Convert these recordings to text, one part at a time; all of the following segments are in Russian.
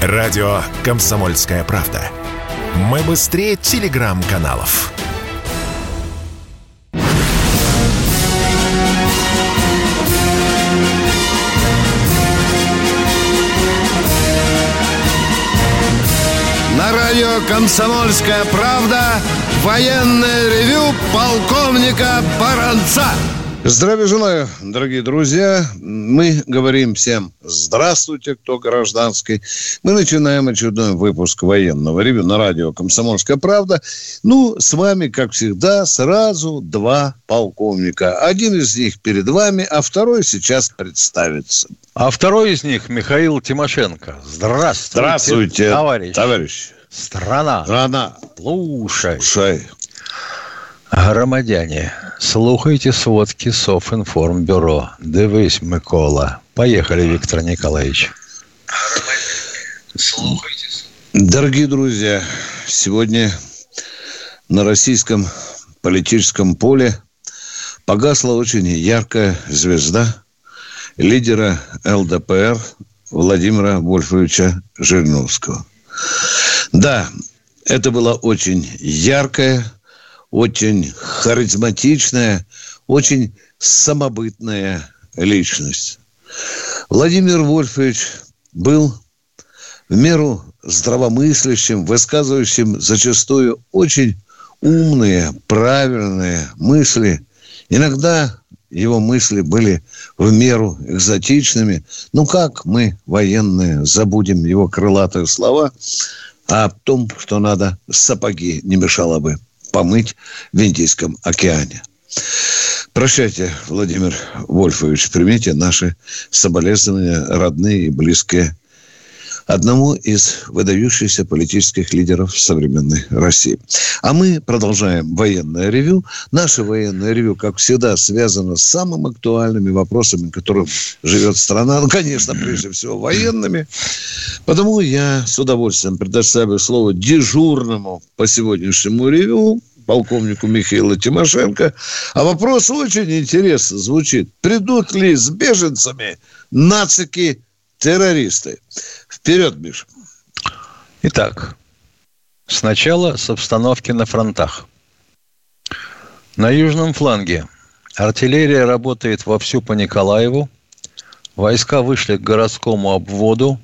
Радио «Комсомольская правда». Мы быстрее телеграм-каналов. На радио «Комсомольская правда» военное ревю полковника Баранца. Здравия желаю, дорогие друзья. Мы говорим всем здравствуйте, кто гражданский. Мы начинаем очередной выпуск военного ревю на радио «Комсомольская правда». Ну, с вами, как всегда, сразу два полковника. Один из них перед вами, а второй сейчас представится. А второй из них Михаил Тимошенко. Здравствуйте, Здравствуйте, товарищ. товарищ. Страна. Страна. Слушай. Слушай. Громадяне, слухайте сводки Софинформбюро. Дивись, Микола. Поехали, Виктор Николаевич. Дорогие друзья, сегодня на российском политическом поле погасла очень яркая звезда лидера ЛДПР Владимира Вольфовича Жириновского. Да, это была очень яркая, очень харизматичная, очень самобытная личность. Владимир Вольфович был в меру здравомыслящим, высказывающим зачастую очень умные, правильные мысли. Иногда его мысли были в меру экзотичными. Ну как мы, военные, забудем его крылатые слова о том, что надо сапоги не мешало бы помыть в Индийском океане. Прощайте, Владимир Вольфович, примите наши соболезнования, родные и близкие одному из выдающихся политических лидеров современной России. А мы продолжаем военное ревю. Наше военное ревю, как всегда, связано с самыми актуальными вопросами, которым живет страна. Ну, конечно, прежде всего военными. Потому я с удовольствием предоставлю слово дежурному по сегодняшнему ревю полковнику Михаилу Тимошенко. А вопрос очень интересно звучит. Придут ли с беженцами нацики террористы? Вперед, Миша. Итак, сначала с обстановки на фронтах. На южном фланге артиллерия работает вовсю по Николаеву. Войска вышли к городскому обводу.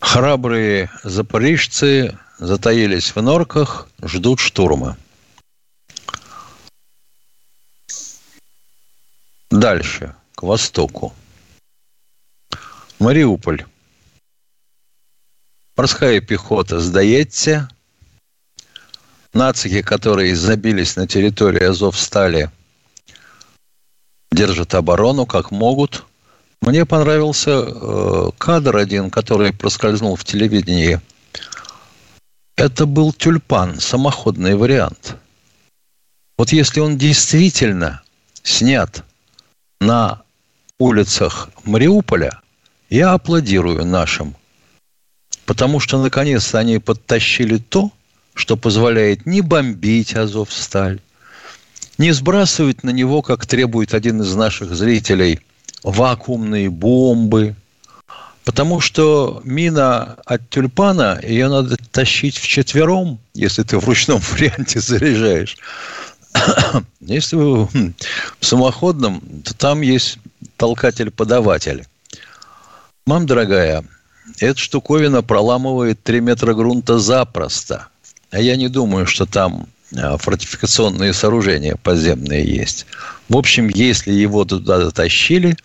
Храбрые запорижцы затаились в норках, ждут штурма. Дальше, к востоку. Мариуполь. Морская пехота сдается. Нацики, которые забились на территории Азовстали, держат оборону как могут. Мне понравился э, кадр один, который проскользнул в телевидении – это был тюльпан, самоходный вариант. Вот если он действительно снят на улицах Мариуполя, я аплодирую нашим. Потому что, наконец-то, они подтащили то, что позволяет не бомбить Азовсталь, не сбрасывать на него, как требует один из наших зрителей, вакуумные бомбы, Потому что мина от тюльпана, ее надо тащить в четвером, если ты в ручном варианте заряжаешь. Если в самоходном, то там есть толкатель-подаватель. Мам, дорогая, эта штуковина проламывает 3 метра грунта запросто. А я не думаю, что там а, фортификационные сооружения подземные есть. В общем, если его туда дотащили,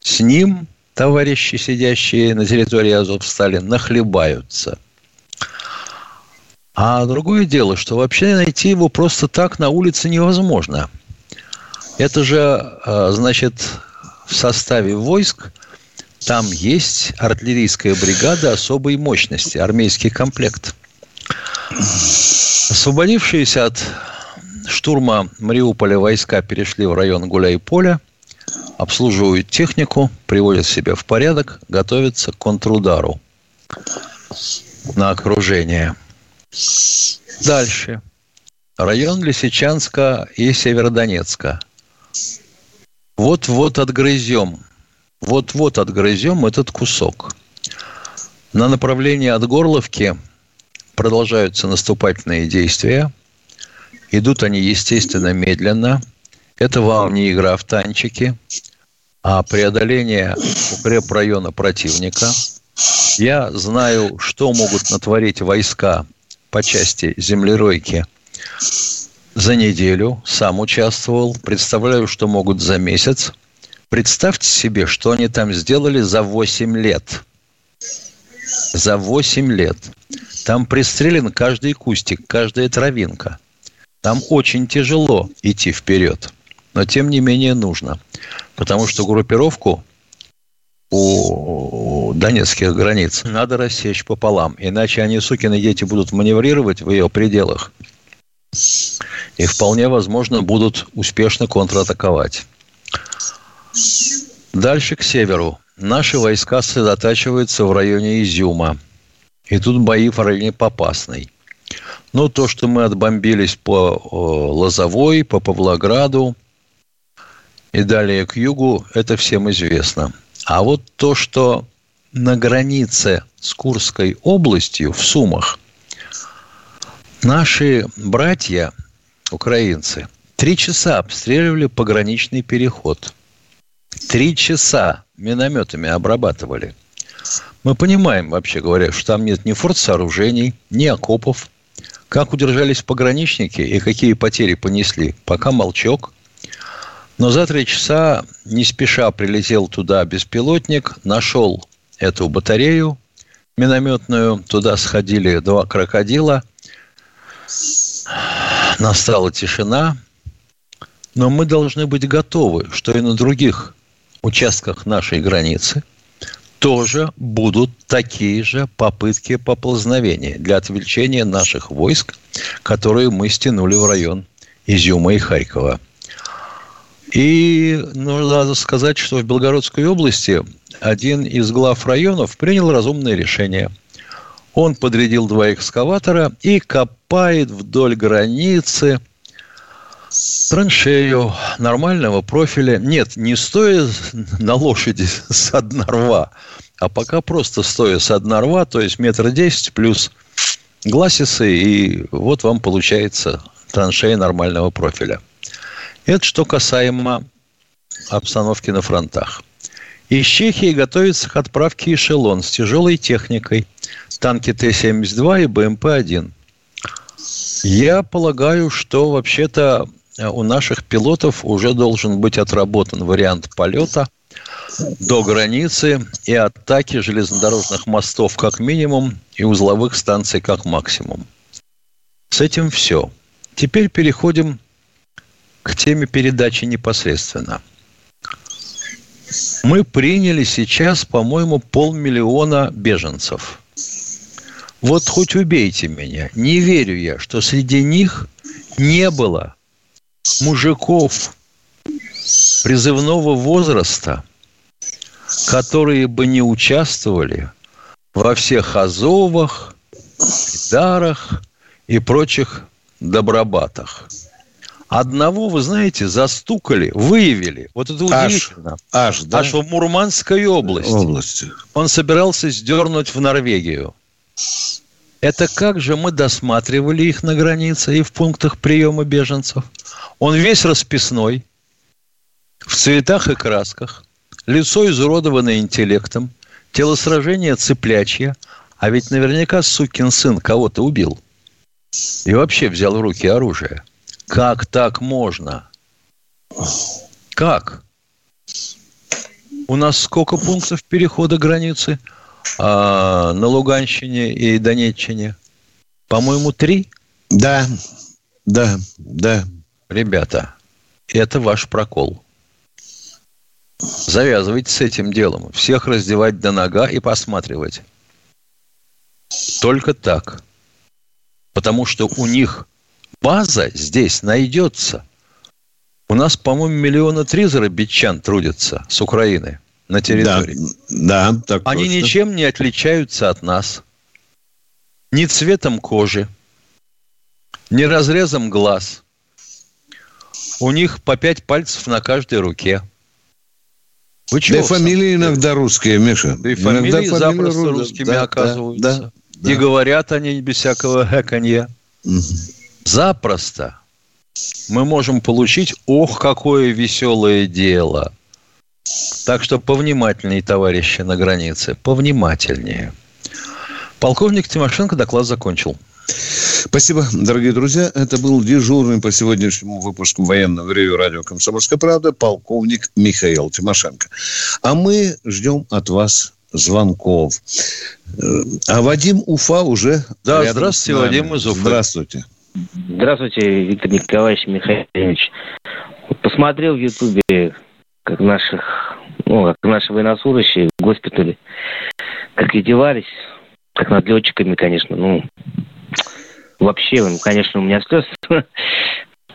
с ним товарищи, сидящие на территории Азовстали, нахлебаются. А другое дело, что вообще найти его просто так на улице невозможно. Это же, а, значит, в составе войск там есть артиллерийская бригада особой мощности, армейский комплект. Освободившиеся от штурма Мариуполя войска перешли в район Гуляй-Поля – обслуживают технику, приводят себя в порядок, готовятся к контрудару на окружение. Дальше. Район Лисичанска и Северодонецка. Вот-вот отгрызем Вот-вот отгрызем этот кусок. На направлении от Горловки продолжаются наступательные действия. Идут они, естественно, медленно. Это вам не игра в танчики, а преодоление укрепрайона противника. Я знаю, что могут натворить войска по части землеройки за неделю. Сам участвовал. Представляю, что могут за месяц. Представьте себе, что они там сделали за 8 лет. За 8 лет. Там пристрелен каждый кустик, каждая травинка. Там очень тяжело идти вперед. Но тем не менее нужно. Потому что группировку у донецких границ надо рассечь пополам. Иначе они, сукины дети, будут маневрировать в ее пределах. И вполне возможно будут успешно контратаковать. Дальше к северу. Наши войска сосредотачиваются в районе Изюма. И тут бои в районе Попасной. Ну, то, что мы отбомбились по Лозовой, по Павлограду и далее к югу, это всем известно. А вот то, что на границе с Курской областью, в Сумах, наши братья, украинцы, три часа обстреливали пограничный переход – Три часа минометами обрабатывали. Мы понимаем, вообще говоря, что там нет ни фортсооружений, ни окопов. Как удержались пограничники и какие потери понесли, пока молчок. Но за три часа не спеша прилетел туда беспилотник, нашел эту батарею минометную, туда сходили два крокодила, настала тишина, но мы должны быть готовы, что и на других участках нашей границы тоже будут такие же попытки поползновения для отвлечения наших войск, которые мы стянули в район Изюма и Харькова. И надо сказать, что в Белгородской области один из глав районов принял разумное решение. Он подрядил два экскаватора и копает вдоль границы траншею нормального профиля. Нет, не стоя на лошади с одна рва, а пока просто стоя с одна рва, то есть метр десять плюс гласисы, и вот вам получается траншея нормального профиля. Это что касаемо обстановки на фронтах. Из Чехии готовится к отправке эшелон с тяжелой техникой. Танки Т-72 и БМП-1. Я полагаю, что вообще-то у наших пилотов уже должен быть отработан вариант полета до границы и атаки железнодорожных мостов как минимум и узловых станций как максимум. С этим все. Теперь переходим к теме передачи непосредственно. Мы приняли сейчас, по-моему, полмиллиона беженцев. Вот хоть убейте меня, не верю я, что среди них не было мужиков призывного возраста, которые бы не участвовали во всех азовах, дарах и прочих добробатах. Одного, вы знаете, застукали, выявили. Вот это удивительно. Аж, аж, да? аж в Мурманской области. области. Он собирался сдернуть в Норвегию. Это как же мы досматривали их на границе и в пунктах приема беженцев? Он весь расписной, в цветах и красках, лицо изуродованное интеллектом, телосложение цыплячье, а ведь наверняка сукин сын кого-то убил. И вообще взял в руки оружие. Как так можно? Как? У нас сколько пунктов перехода границы – а, на Луганщине и Донеччине? По-моему, три? Да, да, да. Ребята, это ваш прокол. Завязывайте с этим делом. Всех раздевать до нога и посматривать. Только так. Потому что у них база здесь найдется. У нас, по-моему, миллиона три зарабитчан трудятся с Украины на территории. Да, да так Они точно. ничем не отличаются от нас. Ни цветом кожи, ни разрезом глаз. У них по пять пальцев на каждой руке. Вы чего? Да фамилии иногда русские, Миша. Да и фамилии иногда запросто фамилии русскими да, оказываются. Да, да, и да. говорят они без всякого хэканья. Угу. Запросто мы можем получить, ох, какое веселое дело. Так что повнимательнее, товарищи на границе, повнимательнее. Полковник Тимошенко доклад закончил. Спасибо, дорогие друзья. Это был дежурный по сегодняшнему выпуску военного ревю радио «Комсомольская правда» полковник Михаил Тимошенко. А мы ждем от вас звонков. Э, а Вадим Уфа уже Да, здравствуйте, Вадим из Уфы. Здравствуйте. Здравствуйте, Виктор Николаевич Михайлович. Посмотрел в Ютубе, как наших, ну, как наши военнослужащие в госпитале, как издевались, как над летчиками, конечно, ну, вообще, ну, конечно, у меня слез.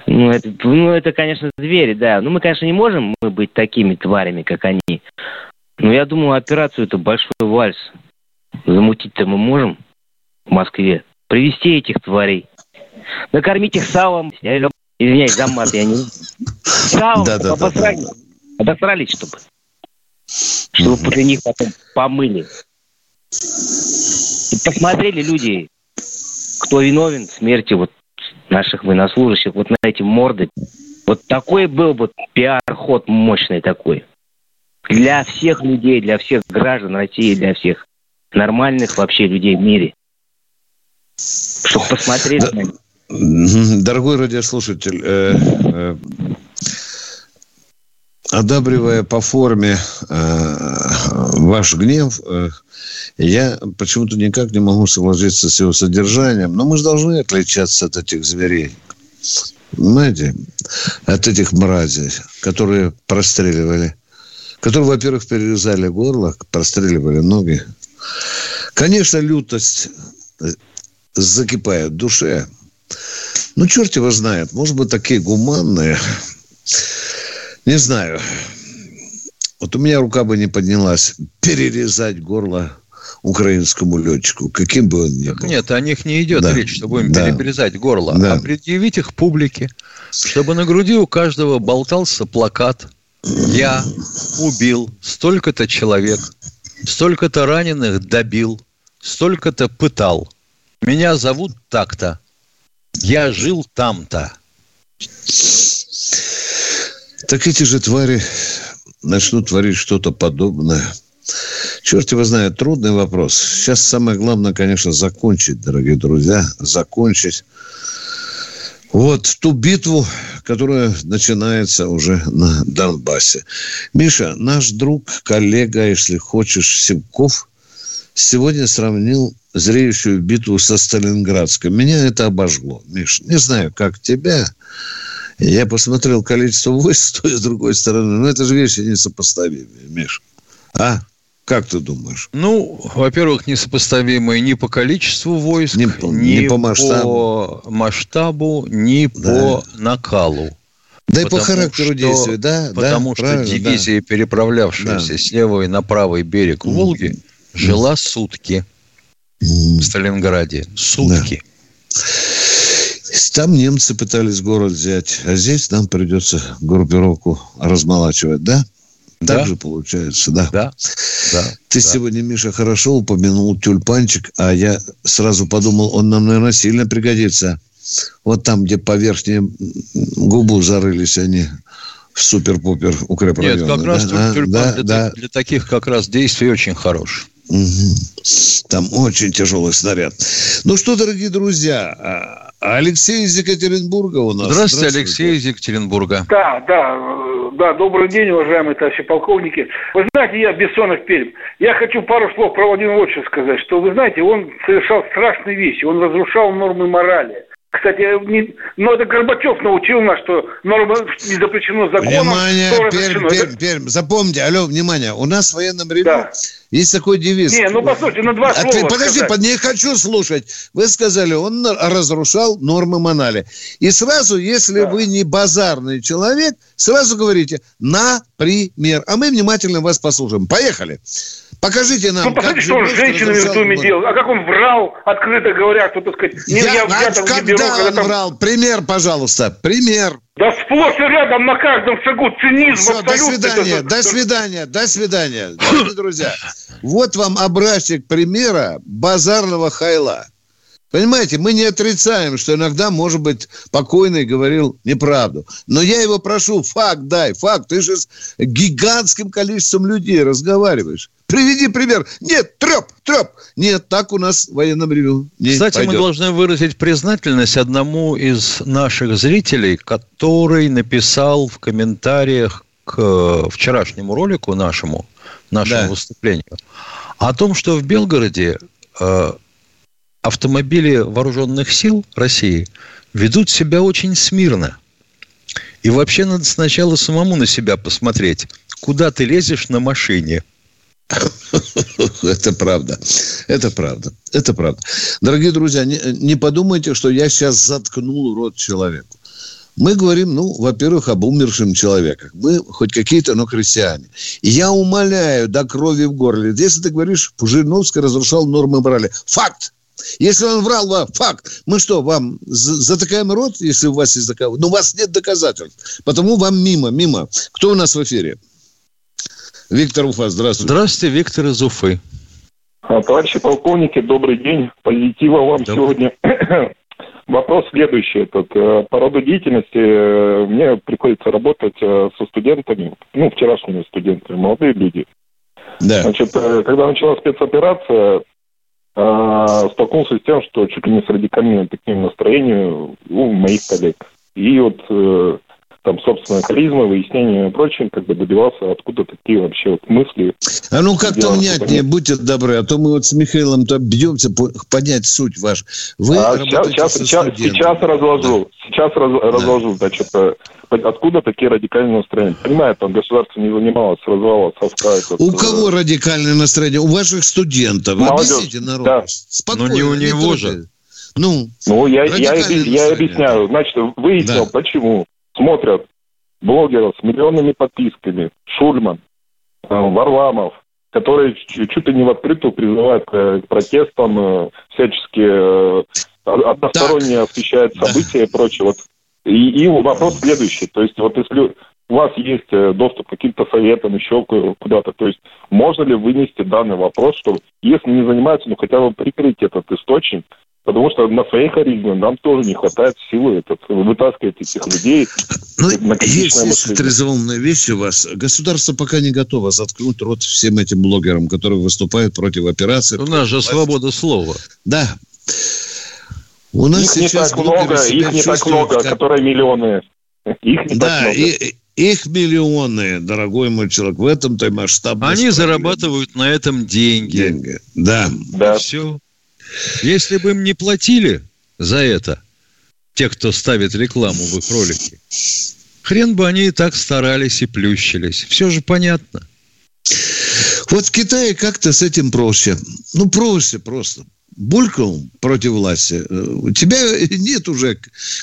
Ну это, ну, это, конечно, звери, да. Ну, мы, конечно, не можем мы быть такими тварями, как они. Но я думаю, операцию это большой вальс. Замутить-то мы можем в Москве. Привести этих тварей. Накормить их салом. Я, извиняюсь, за мат, я не... Салом, да, да. Да, да. Обосрались, чтобы. Чтобы после них потом помыли. И посмотрели люди, кто виновен в смерти вот наших военнослужащих, вот на эти морды. Вот такой был бы пиар-ход мощный такой. Для всех людей, для всех граждан России, для всех нормальных вообще людей в мире. Чтобы посмотреть на них. Дорогой радиослушатель, э, э, одабривая по форме э, ваш гнев, э, я почему-то никак не могу согласиться с его содержанием. Но мы же должны отличаться от этих зверей. Понимаете? От этих мразей, которые простреливали. Которые, во-первых, перерезали горло, простреливали ноги. Конечно, лютость закипает в душе. Ну, черт его знает. Может быть, такие гуманные. Не знаю. Вот у меня рука бы не поднялась перерезать горло украинскому летчику, каким бы он ни был. Нет, о них не идет да. речь, чтобы им да. перерезать горло, да. а предъявить их публике, чтобы на груди у каждого болтался плакат «Я убил столько-то человек, столько-то раненых добил, столько-то пытал. Меня зовут так-то. Я жил там-то». Так эти же твари начнут творить что-то подобное. Черт его знает, трудный вопрос. Сейчас самое главное, конечно, закончить, дорогие друзья, закончить вот ту битву, которая начинается уже на Донбассе. Миша, наш друг, коллега, если хочешь, Сивков, сегодня сравнил зреющую битву со Сталинградской. Меня это обожгло, Миш. Не знаю, как тебя. Я посмотрел количество войск с той и с другой стороны. Но это же вещи несопоставимые, Миш. А? Как ты думаешь? Ну, во-первых, несопоставимые ни по количеству войск, ни, ни, ни по, масштабу. по масштабу, ни да. по накалу. Да и по характеру что, действия, да. Потому да, что дивизия, да. переправлявшаяся да. с левого на правый берег Волги, mm. жила сутки mm. в Сталинграде. Сутки. Да. Там немцы пытались город взять, а здесь нам придется группировку размолачивать, да? Так да? же получается, да. Да. да Ты да. сегодня, Миша, хорошо упомянул тюльпанчик, а я сразу подумал, он нам, наверное, сильно пригодится. Вот там, где по верхней губу зарылись они в супер-пупер укрепрайоны. Нет, как да? раз а, тюльпан да, для, да. для таких как раз действий очень хорош. Угу. Там очень тяжелый снаряд. Ну что, дорогие друзья, а, Алексей из Екатеринбурга у нас. Здравствуйте, Здравствуйте. Алексей из Екатеринбурга. Да, да, да, добрый день, уважаемые товарищи полковники. Вы знаете, я Бессонов Пермь. Я хочу пару слов про Владимира Владимировича сказать, что, вы знаете, он совершал страшные вещи, он разрушал нормы морали. Кстати, не, но это Горбачев научил нас, что норма не запрещено законом. Внимание, Пермь, Пермь, Пермь, запомните, алло, внимание, у нас в военном ревю да. есть такой девиз. Не, ну послушайте, на два слова а Подожди, сказать. не хочу слушать. Вы сказали, он разрушал нормы Монали. И сразу, если да. вы не базарный человек, сразу говорите, например. А мы внимательно вас послушаем. Поехали. Покажите нам. Ну, посмотрите, что он с женщинами в доме делал. А как он врал, открыто говоря, кто-то сказать, не, я, я, там когда не беру. Когда он там... врал? Пример, пожалуйста, пример. Да сплошь и рядом на каждом шагу цинизм Все, до свидания, до свидания, до свидания. Дорогие друзья, вот вам образчик примера базарного хайла. Понимаете, мы не отрицаем, что иногда, может быть, покойный говорил неправду. Но я его прошу, факт дай, факт. Ты же с гигантским количеством людей разговариваешь. Приведи пример. Нет, треп, треп. Нет, так у нас военном ревю не Кстати, пойдет. мы должны выразить признательность одному из наших зрителей, который написал в комментариях к вчерашнему ролику нашему, нашему да. выступлению, о том, что в Белгороде э, автомобили вооруженных сил России ведут себя очень смирно. И вообще надо сначала самому на себя посмотреть, куда ты лезешь на машине. Это правда. Это правда. Это правда. Дорогие друзья, не, не подумайте, что я сейчас заткнул рот человеку. Мы говорим, ну, во-первых, об умершем человеке. Мы хоть какие-то, но христиане. И я умоляю до крови в горле. Если ты говоришь, Жириновский разрушал нормы морали. Факт. Если он врал вам, факт, мы что, вам затыкаем рот, если у вас есть доказательства? Но у вас нет доказательств. Потому вам мимо, мимо. Кто у нас в эфире? Виктор Уфа, здравствуйте. Здравствуйте, Виктор из Уфы. А, товарищи полковники, добрый день. Позитива вам добрый. сегодня. Вопрос следующий. Этот, э, по роду деятельности э, мне приходится работать э, со студентами, ну, вчерашними студентами, молодые люди. Да. Значит, когда началась спецоперация, а, столкнулся с тем, что чуть ли не с радикальным таким настроением у моих коллег. И вот э, там, собственно, харизма, выяснение и прочее, как бы добивался, откуда такие вообще вот мысли. А ну как-то внятнее, будьте добры, а то мы вот с Михаилом-то бьемся понять суть вашу. Вы а сейчас, сейчас, сейчас, сейчас разложу, да. сейчас раз, да. разложу, значит, э, откуда такие радикальные настроения. Понимаю, там государство не занималось, развала совка. Этот, у кого радикальное настроение? У ваших студентов. Молодежь. Объясните народ. Да. Спокойно. Но не у него же. Ну, ну я, я, я объясняю. Значит, выяснил, да. почему смотрят блогеров с миллионными подписками, Шульман, э, Варламов, которые чуть ли не в открытую призывают к протестам, э, всячески э, односторонне освещают события и прочее. Вот. И, и вопрос следующий. То есть вот если у вас есть доступ к каким-то советам, еще куда-то, то есть можно ли вынести данный вопрос, что если не занимаются, ну хотя бы прикрыть этот источник, Потому что на своей харизме нам тоже не хватает силы этот, вытаскивать этих людей. Ну, есть, есть централизованная вещь у вас. Государство пока не готово заткнуть рот всем этим блогерам, которые выступают против операции. У нас же свобода слова. Да. У нас их не так много, их не так много, как... которые миллионы. Их не да, так много. И, их миллионы, дорогой мой человек, в этом-то масштаб. Они зарабатывают на этом деньги. Деньги, да. да. Все. Если бы им не платили за это, те, кто ставит рекламу в их ролике, хрен бы они и так старались и плющились. Все же понятно. Вот в Китае как-то с этим проще. Ну, проще просто. Булькал против власти. У тебя нет уже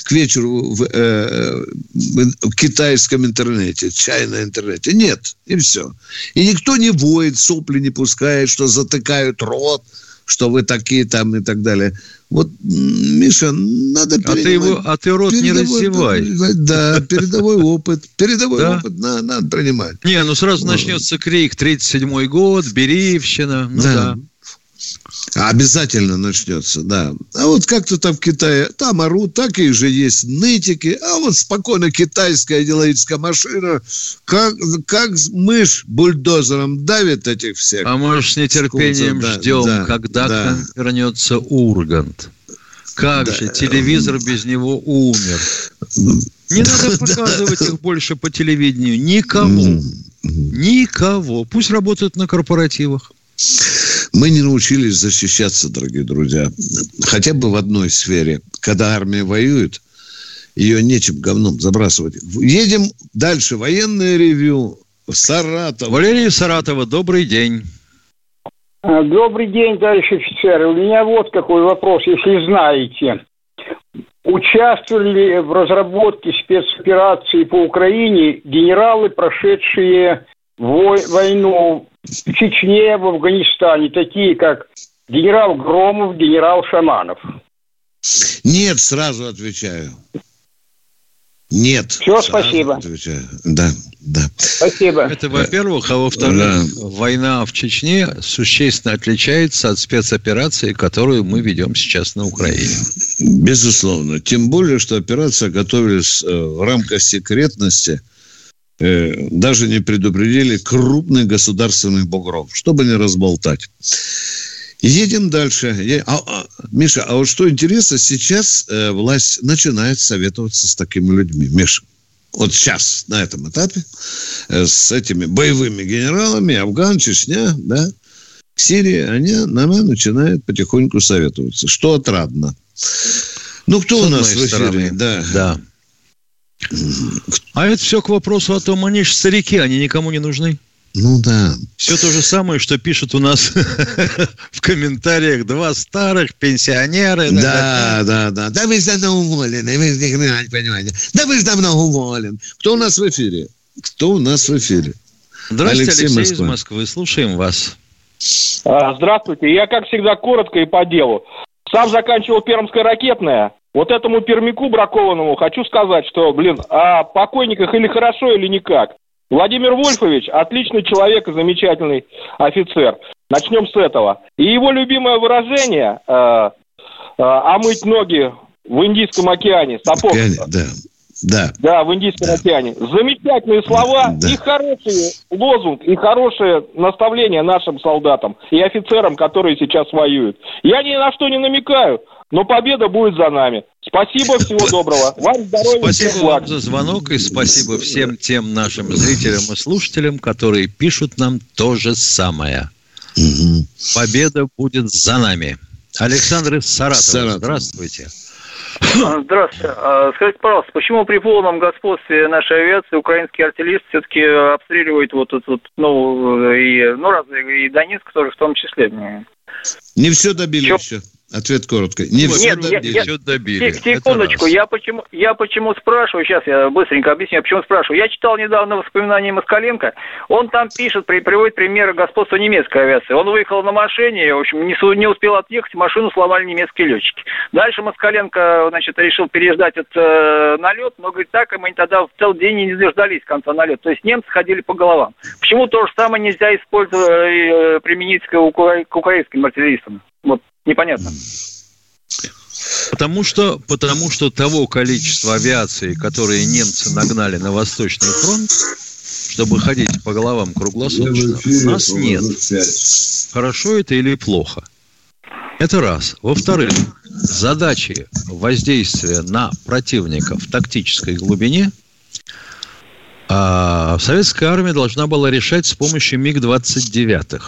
к вечеру в, э, в китайском интернете, чайном интернете. Нет. И все. И никто не воет, сопли не пускает, что затыкают рот – что вы такие там и так далее. Вот, Миша, надо а ты его, А ты рот не раздевай. Да, передовой опыт. Передовой опыт надо принимать. Не, ну сразу начнется крик. 37-й год, Бериевщина. Ну да. Обязательно начнется, да. А вот как-то там в Китае, там орут, так и же есть нытики, а вот спокойно китайская деловицкая машина, как, как мышь бульдозером давит этих всех. А мы с нетерпением да, ждем, да, когда да. вернется Ургант. Как да. же, телевизор без него умер. Не надо показывать их больше по телевидению. Никому. Никого. Пусть работают на корпоративах. Мы не научились защищаться, дорогие друзья. Хотя бы в одной сфере. Когда армия воюет, ее нечем говном забрасывать. Едем дальше. Военное ревю. Саратов. Валерий Саратова, добрый день. А, добрый день, товарищ офицер. У меня вот какой вопрос, если знаете. Участвовали в разработке спецоперации по Украине генералы, прошедшие войну в Чечне, в Афганистане, такие как генерал Громов, генерал Шаманов? Нет, сразу отвечаю. Нет. Все, спасибо. Отвечаю. Да, да. Спасибо. Это, во-первых, а во-вторых, да. война в Чечне существенно отличается от спецоперации, которую мы ведем сейчас на Украине. Безусловно. Тем более, что операция готовилась э, в рамках секретности э, даже не предупредили крупных государственных бугров, чтобы не разболтать. Едем дальше. А, а, Миша, а вот что интересно, сейчас э, власть начинает советоваться с такими людьми. Миша, вот сейчас, на этом этапе, э, с этими боевыми генералами, Афган, Чечня, да, Сирии, они нами начинают потихоньку советоваться, что отрадно. Ну, кто с у нас в эфире? Стороны. Да. да. А это все к вопросу о том, они же старики, они никому не нужны. Ну да. Все то же самое, что пишут у нас в комментариях два старых пенсионеры. Да, да, да. Да вы же давно уволены, вы не понимаете. Да вы же давно уволен. Кто у нас в эфире? Кто у нас в эфире? Здравствуйте, Алексей, Алексей Москва. из Москвы. Слушаем вас. А, здравствуйте. Я, как всегда, коротко и по делу. Сам заканчивал Пермское ракетное. Вот этому пермяку бракованному хочу сказать, что, блин, о покойниках или хорошо, или никак. Владимир Вольфович отличный человек и замечательный офицер. Начнем с этого. И его любимое выражение э, э, «омыть ноги в Индийском океане» сапог. Да. Да. Да, в Индийском океане. Замечательные слова да. и хороший лозунг, и хорошее наставление нашим солдатам и офицерам, которые сейчас воюют. Я ни на что не намекаю. Но победа будет за нами. Спасибо, всего доброго. Вам здоровья. Спасибо вам за звонок и спасибо всем тем нашим зрителям и слушателям, которые пишут нам то же самое. Победа будет за нами. Александр из Саратова. Саратов. Здравствуйте. Здравствуйте. А, скажите, пожалуйста, почему при полном господстве нашей авиации украинские артиллеристы все-таки обстреливают вот тут, вот, ну, и, ну, разные, и Донецк тоже в том числе? Не все добили Чё? еще. Ответ коротко. Не все Нет, добили. Я, я, добили. Секундочку, я почему, я почему спрашиваю, сейчас я быстренько объясню, почему спрашиваю. Я читал недавно воспоминания Москаленко, он там пишет, при, приводит примеры господства немецкой авиации. Он выехал на машине, в общем, не, не успел отъехать, машину сломали немецкие летчики. Дальше Москаленко, значит, решил переждать этот э, налет, но, говорит, так, и мы тогда в целый день не дождались конца налета. То есть немцы ходили по головам. Почему то же самое нельзя использовать, э, применить к, к украинским артиллеристам? Вот непонятно. Потому что, потому что того количества авиации, которые немцы нагнали на Восточный фронт, чтобы ходить по головам круглосуточно, у нас нет. Хорошо это или плохо? Это раз. Во-вторых, задачи воздействия на противника в тактической глубине а советская армия должна была решать с помощью МиГ-29.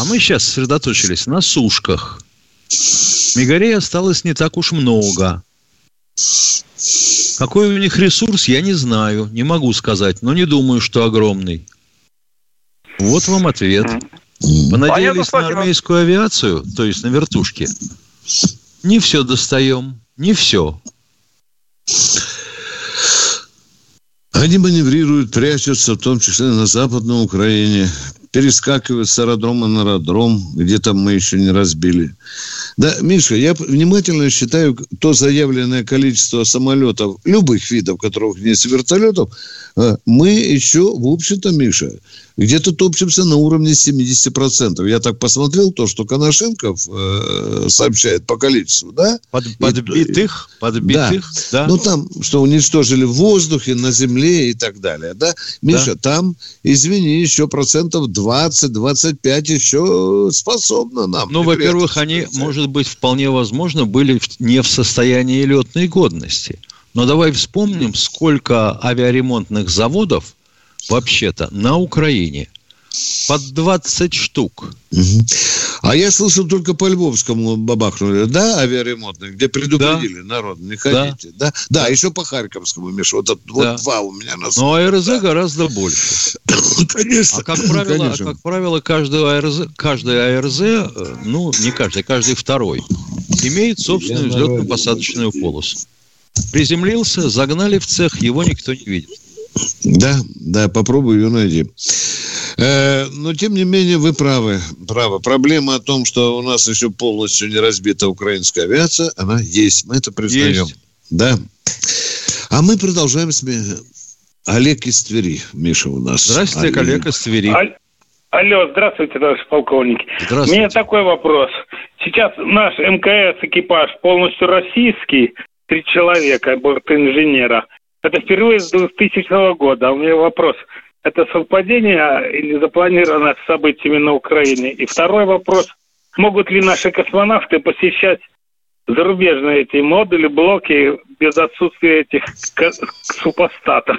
А мы сейчас сосредоточились на сушках. Мигарей осталось не так уж много. Какой у них ресурс, я не знаю, не могу сказать, но не думаю, что огромный. Вот вам ответ. Понадеялись на армейскую авиацию, то есть на вертушки. Не все достаем, не все. Они маневрируют, прячутся, в том числе на Западной Украине, перескакивают с аэродрома на аэродром, где там мы еще не разбили. Да, Миша, я внимательно считаю то заявленное количество самолетов, любых видов, которых нет вертолетов, э, мы еще, в общем-то, Миша, где-то топчемся на уровне 70%. Я так посмотрел то, что Коношенков э, сообщает по количеству, да? Под, подбитых, и, подбитых, да. да. Ну, там, что уничтожили в воздухе, на земле и так далее, да? Миша, да. там, извини, еще процентов 20-25 еще способно нам. Ну, во-первых, они, может быть, вполне возможно, были не в состоянии летной годности. Но давай вспомним, сколько авиаремонтных заводов вообще-то на Украине. Под 20 штук. Угу. А я слышал, только по Львовскому бабахнули, да, авиаремонтные, где предупредили да. народ, не ходите. Да. Да? да, еще по Харьковскому, Миша, вот, да. вот два у меня на Но АРЗ да. гораздо больше. Конечно. А как правило, Конечно. как правило каждый, АРЗ, каждый АРЗ, э, ну, не каждый, каждый второй, имеет собственную взлетно-посадочную полосу. Приземлился, загнали в цех, его никто не видит. Да, да, попробуй ее найди. Э, но, тем не менее, вы правы. правы. Проблема о том, что у нас еще полностью не разбита украинская авиация, она есть. Мы это признаем. Есть. Да. А мы продолжаем с... Олег из Твери, Миша у нас. Здравствуйте, Олег, Олег из Твери. Алло, здравствуйте, товарищ полковник. Здравствуйте. У меня такой вопрос. Сейчас наш МКС экипаж полностью российский, три человека, борт-инженера. Это впервые с 2000 года. А у меня вопрос. Это совпадение или запланировано событиями на Украине? И второй вопрос. Могут ли наши космонавты посещать зарубежные эти модули, блоки без отсутствия этих супостатов?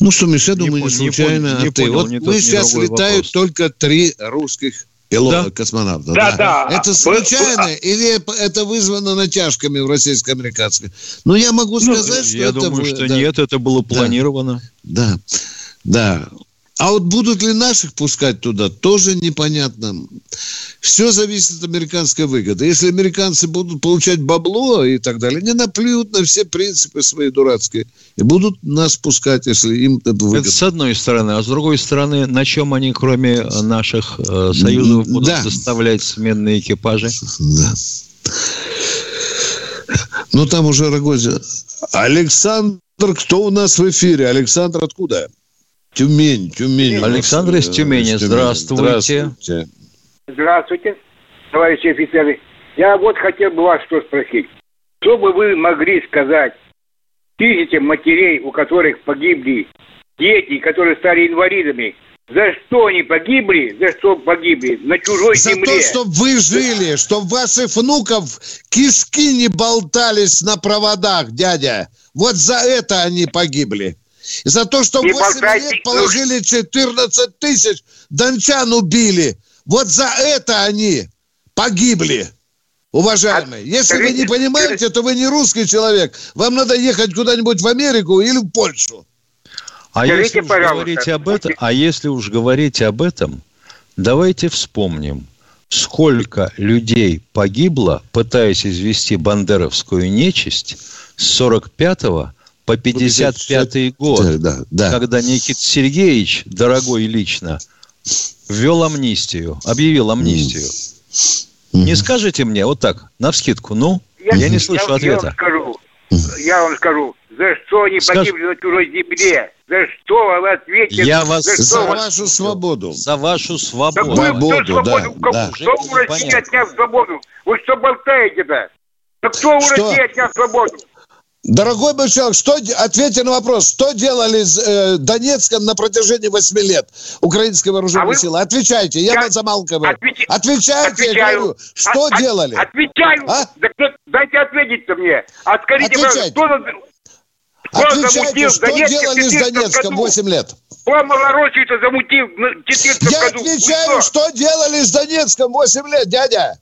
Ну что, Миша, я думаю, не, не случайно. Не, не, а ты. вот мы сейчас летают вопрос. только три русских пилота, да? космонавта. Да, да. да. Это случайно вы... или это вызвано натяжками в российско-американской? Ну, я могу ну, сказать, ну, что я это... Я думаю, что да. нет, это было планировано. Да, да. А вот будут ли наших пускать туда, тоже непонятно. Все зависит от американской выгоды. Если американцы будут получать бабло и так далее, они наплюют на все принципы свои дурацкие и будут нас пускать, если им это выгодно. Это с одной стороны. А с другой стороны, на чем они, кроме наших э, союзов, будут да. доставлять сменные экипажи? Да. Ну, там уже Рогозин. Александр, кто у нас в эфире? Александр, откуда? Тюмень, Тюмень. Александр из Тюмени, здравствуйте. Здравствуйте. Здравствуйте, товарищи офицеры. Я вот хотел бы вас что спросить. Что бы вы могли сказать тысячам матерей, у которых погибли дети, которые стали инвалидами, за что они погибли? За что погибли? На чужой за земле. За то, чтобы вы жили, чтобы ваших внуков кишки не болтались на проводах, дядя. Вот за это они погибли. За то, что не 8 лет положили 14 тысяч, дончан убили. Вот за это они погибли, уважаемые. А, Если вы не понимаете, то вы не русский человек. Вам надо ехать куда-нибудь в Америку или в Польшу. А если, уж говорить об этом, а если уж говорить об этом, давайте вспомним, сколько людей погибло, пытаясь извести бандеровскую нечисть с 45 по 55 год, да, да. когда Никит Сергеевич, дорогой лично, ввел амнистию, объявил амнистию. Mm. Не скажите мне вот так, на вскидку, ну? Я, я не слышу я, ответа. Я вам скажу, я вам скажу, за что они Скаж... погибли на чужой земле? За что вы ответите? Я вас за, за вашу свободу. За вашу свободу. Да свободу, свободу да, да. Кто у России отнял свободу? Вы что болтаете-то? Да кто у России отнял свободу? Дорогой мой человек, что, ответьте на вопрос, что делали с э, Донецком на протяжении 8 лет украинские вооруженные а вы... силы? Отвечайте, я, я замалкиваю. Отвеч... Отвечайте, Отвечаю. я говорю, что от, делали? Отвечаю, а? да, дайте ответить-то мне. А скажите, Отвечайте. кто, кто Отвечайте, что Донецк делали с Донецком году? 8 лет? Кто Малороссию-то замутил в 14 Я году? отвечаю, что? что делали с Донецком 8 лет, дядя?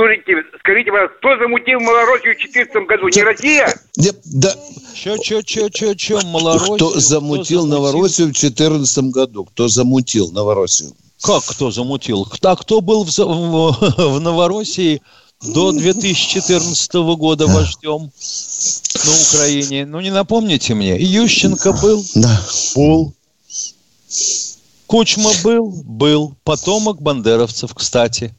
Скажите, скажите, кто замутил Малороссию в 2014 году? Не Россия? Не, да. Че, че, че, че, че, Малороссию? Кто замутил Новороссию в 2014 году? Кто замутил Новороссию? Как кто замутил? А кто был в, в, в Новороссии до 2014 года вождем на Украине? Ну, не напомните мне. Ющенко был? Да. Был. Кучма был? Был. Потомок бандеровцев, кстати.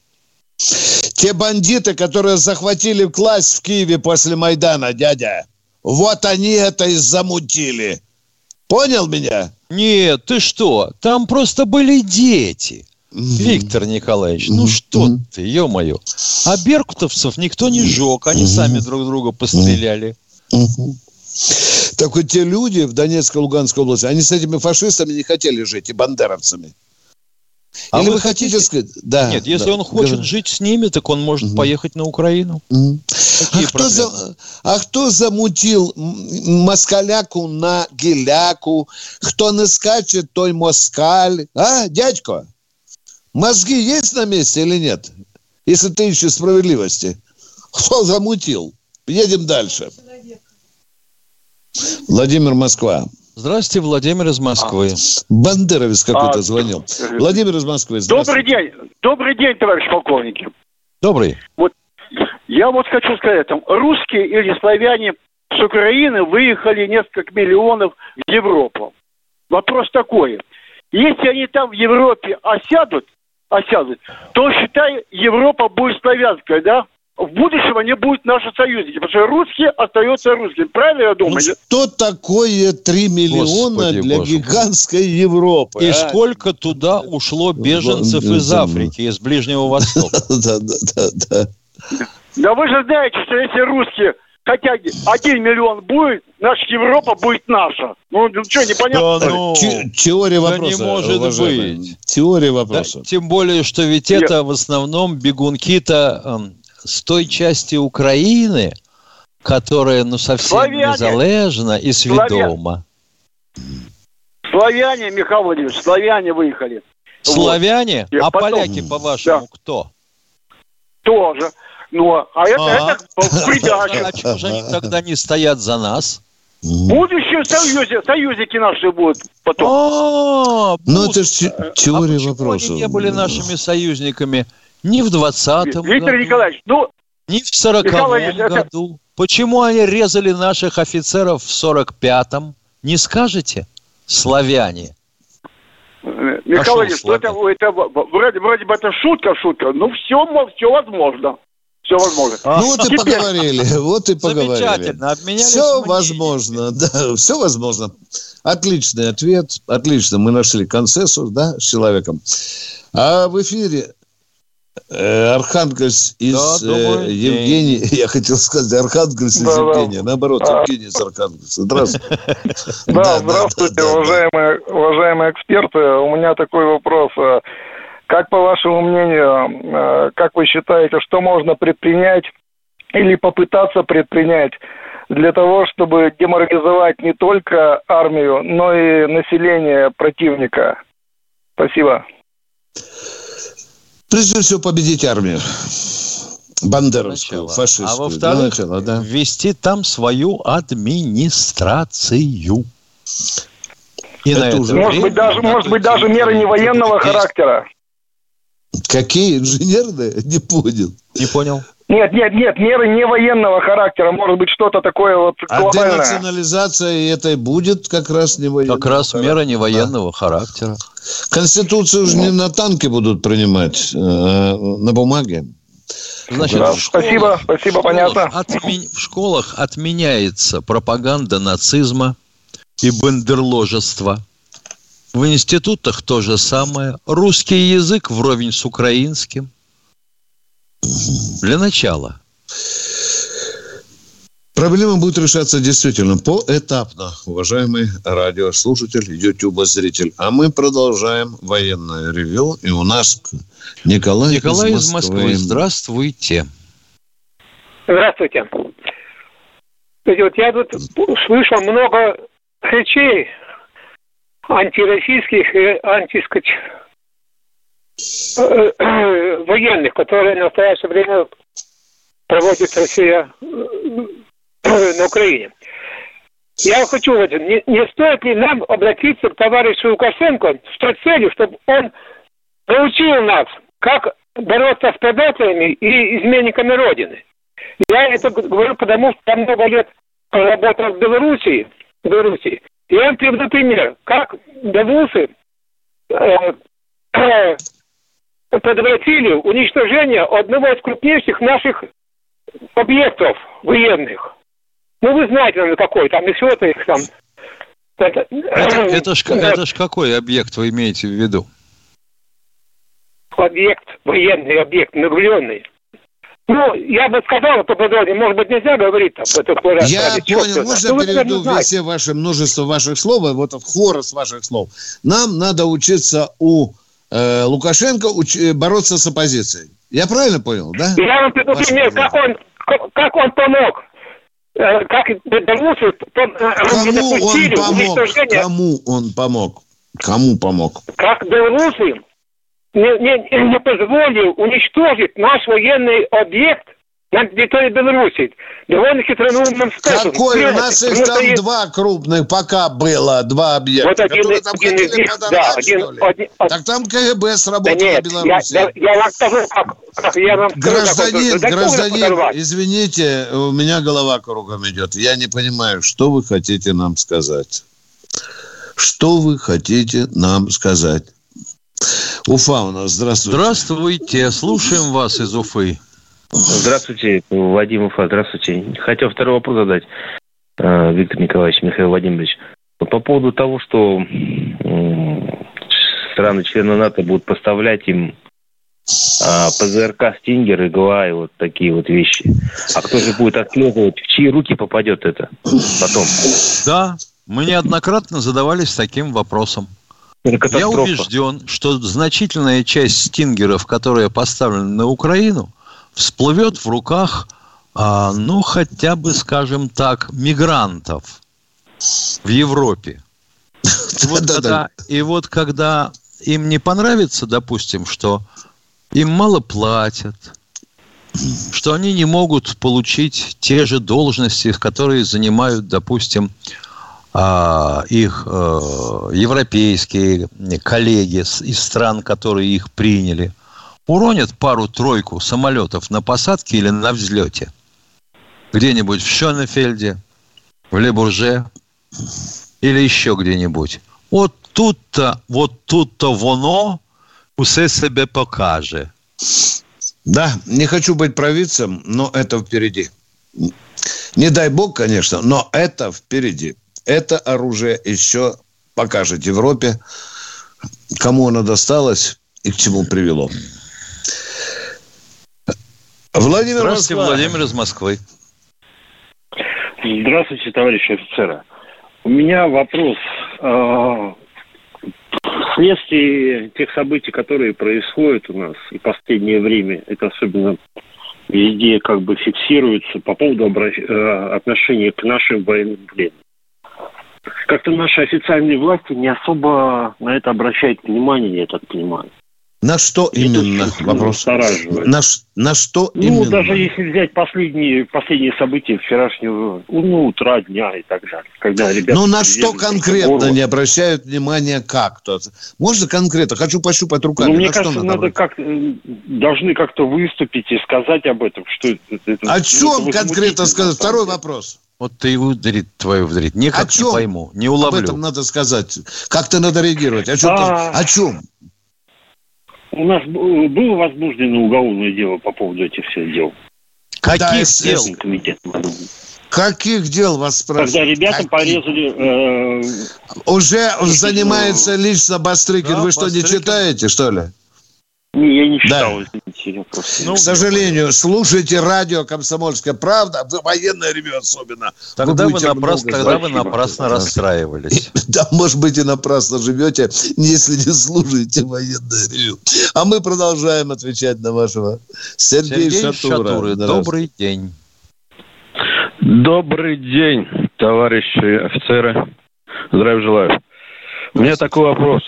Те бандиты, которые захватили власть в Киеве после Майдана, дядя, вот они это и замутили. Понял меня? Нет, ты что? Там просто были дети. Виктор Николаевич, ну что ты, ё-моё. А беркутовцев никто не жег, они сами друг друга постреляли. Так вот те люди в Донецкой, Луганской области, они с этими фашистами не хотели жить, и бандеровцами. А Или вы, хотите сказать... Да, Нет, если да, он хочет да. жить с ними, так он может угу. поехать на Украину. Угу. А, кто за, а кто замутил москаляку на геляку? Кто не скачет, той москаль. А, дядько? Мозги есть на месте или нет? Если ты ищешь справедливости. Кто замутил? Едем дальше. Владимир Москва. Здравствуйте, Владимир из Москвы. А, Бандеровец какой-то а, звонил. Владимир из Москвы. Добрый день. Добрый день, товарищ полковники. Добрый. Вот я вот хочу сказать, там, русские или славяне с Украины выехали несколько миллионов в Европу. Вопрос такой. Если они там в Европе осядут, осядут, то, считай, Европа будет славянская, да? В будущем они будут наши союзники, потому что русские остаются русскими. Правильно я думаю? Ну, что такое 3 миллиона Господи, для Боже. гигантской Европы? И а? сколько туда ушло беженцев из Африки, из Ближнего Востока? Да, да, да, да. Да вы же знаете, что если русские хотя один миллион будет, наша Европа будет наша. Ну, ну что, непонятно? Да, ну, теория вопроса. Да не может уважаемый. быть. Теория вопроса. Да, тем более, что ведь Нет. это в основном бегунки-то с той части Украины, которая ну совсем Славяне. незалежна и сведома. Славяне, Михаил Владимирович, славяне выехали. Славяне? Вот. А потом... поляки, по-вашему, да. кто? Тоже. Ну, а это, а, это в придачу. А чего же они тогда не стоят за нас? В будущем союзе, союзники наши будут потом. А, ну, это же теория а вопроса. они не были нашими союзниками? Ни в 20-м Виктор году, Николаевич, ну... Ни в 40-м году. Это... Почему они резали наших офицеров в 45-м? Не скажете? Славяне. Михаил Ильич, ну это, это вроде, вроде бы это шутка, шутка. Ну, все, все возможно. Все возможно. А, ну, вот и поговорили. Вот и поговорили. Замечательно. Обменялись все возможно. Да, все возможно. Отличный ответ. Отлично. Мы нашли консенсус, да, с человеком. А в эфире Э, Архангельс из да, э, Евгений, я хотел сказать Архангельс из да, Евгения, да. наоборот, а. Евгений из Архангельса. Здравствуйте. Да, здравствуйте, уважаемые, уважаемые эксперты. У меня такой вопрос. А как, по вашему мнению, э, как вы считаете, что можно предпринять или попытаться предпринять для того, чтобы деморализовать не только армию, но и население противника? Спасибо. Прежде всего победить армию. Бандеровскую, фашистскую. А во-вторых, начала, да. ввести там свою администрацию. И это уже может быть даже, может быть даже меры не военного характера. Какие инженерные? Не понял. Не понял. Нет, нет, нет, меры не военного характера, может быть что-то такое вот а глобальное. А денационализация это будет как раз не военного Как раз характера. мера не военного да. характера. Конституцию уже не на танке будут принимать, а на бумаге. Значит, да, в школах, спасибо, спасибо, в понятно. Отмен... В школах отменяется пропаганда нацизма и бандерложества. В институтах то же самое. Русский язык вровень с украинским – для начала. Проблема будет решаться действительно поэтапно, уважаемый радиослушатель, YouTube-зритель. А мы продолжаем военное ревю. И у нас Николай, Николай из Москвы. Из Москвы. Здравствуйте. Здравствуйте. Вот я тут слышал много речей антироссийских и э, военных, которые в настоящее время проводит Россия э, на Украине. Я хочу не, не стоит ли нам обратиться к товарищу Лукашенко с той целью, чтобы он научил нас, как бороться с предателями и изменниками Родины. Я это говорю, потому что я много лет работал в Белоруссии, в Белоруссии. Я вам приведу пример, как белорусы э, э, предотвратили уничтожение одного из крупнейших наших объектов военных. Ну, вы знаете, наверное, какой, там и все это их там... Это, это, это, ж, это ж какой объект вы имеете в виду? Объект, военный объект, наглядный. Ну, я бы сказал, по подробнее, может быть, нельзя говорить там. Это я понял, можно ну, переведу все ваши множество ваших слов, вот в хворост ваших слов. Нам надо учиться у э, Лукашенко уч- э, бороться с оппозицией. Я правильно понял, да? Я вам приведу пример, как он, как он помог э, как э, Кому он помог? Кому он помог? Кому помог? Как белорусы не, не, не позволил уничтожить наш военный объект на территории Беларуси. Довольно хитроумным способом. Какой? У нас их там есть... два крупных пока было, два объекта. Вот один, там один из них, да, один, один, Так там КГБ сработало да нет, Беларуси. Я, я, я вам скажу, как, как я вам Гражданин, скажу, гражданин, извините, у меня голова кругом идет. Я не понимаю, что вы хотите нам сказать. Что вы хотите нам сказать? Уфа у нас, здравствуйте. Здравствуйте, слушаем вас из Уфы. Здравствуйте, Вадим Уфа, здравствуйте. Хотел второй вопрос задать, э, Виктор Николаевич, Михаил Владимирович. По поводу того, что страны-члены НАТО будут поставлять им а, ПЗРК «Стингер», игла и вот такие вот вещи. А кто же будет отслеживать, в чьи руки попадет это потом? Да, мы неоднократно задавались таким вопросом. Я убежден, что значительная часть «Стингеров», которая поставлена на Украину – всплывет в руках, а, ну, хотя бы, скажем так, мигрантов в Европе. И вот, когда, и вот когда им не понравится, допустим, что им мало платят, что они не могут получить те же должности, которые занимают, допустим, а, их э, европейские коллеги из стран, которые их приняли уронят пару-тройку самолетов на посадке или на взлете, где-нибудь в Шонефельде, в Лебурже или еще где-нибудь. Вот тут-то, вот тут-то воно усе себе покажет. Да, не хочу быть провидцем, но это впереди. Не дай бог, конечно, но это впереди. Это оружие еще покажет Европе, кому оно досталось и к чему привело. Владимир Здравствуйте, Москва. Владимир из Москвы. Здравствуйте, товарищи офицеры. У меня вопрос. А, вследствие тех событий, которые происходят у нас и последнее время, это особенно везде как бы фиксируется по поводу обращ... Э, отношения к нашим военным пленным. Как-то наши официальные власти не особо на это обращают внимание, я так понимаю. На что именно вопрос? На, на что ну, именно? Ну, даже если взять последние, последние события вчерашнего ну, утра, дня и так далее. Когда ребята ну, на что конкретно не обращают внимания как-то? Можно конкретно? Хочу пощупать руками. Ну, мне на кажется, надо, надо как должны как-то выступить и сказать об этом. Что это, это, О чем это конкретно сказать? Второй вопрос. Вот ты ударит твою ударит. Никак о чем? не пойму, не уловлю. Об этом надо сказать. Как-то надо реагировать. О чем? А... О чем? У нас было возбуждено уголовное дело по поводу этих всех дел. Каких дел? Комитет. Каких дел вас спрашивают? Когда ребята Каких? порезали... Э, Уже занимается лично Бастрыкин. Да, Вы что, Бастрыкин? не читаете, что ли? Не, я не читал, да. извините. Просто... Ну, К сожалению, слушайте радио «Комсомольская правда», в военное время особенно. Тогда вы, вы напрасно, тогда вы напрасно расстраивались. Да, может быть, и напрасно живете, если не слушаете военное ревю. А мы продолжаем отвечать на вашего Сергей, Сергей Шатура. Шатуры. Добрый день. Добрый день, товарищи офицеры. Здравия желаю. У меня такой вопрос.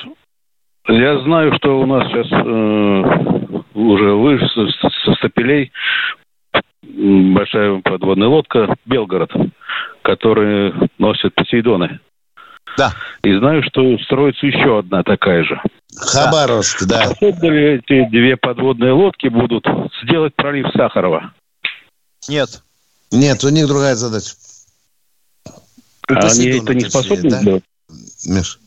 Я знаю, что у нас сейчас э, уже выше со стапелей большая подводная лодка «Белгород», которая носит Посейдоны. Да. И знаю, что строится еще одна такая же. Хабаровск, да. Способны ли эти две подводные лодки будут сделать пролив Сахарова? Нет. Нет, у них другая задача. А они это не способны да? сделать? Миш.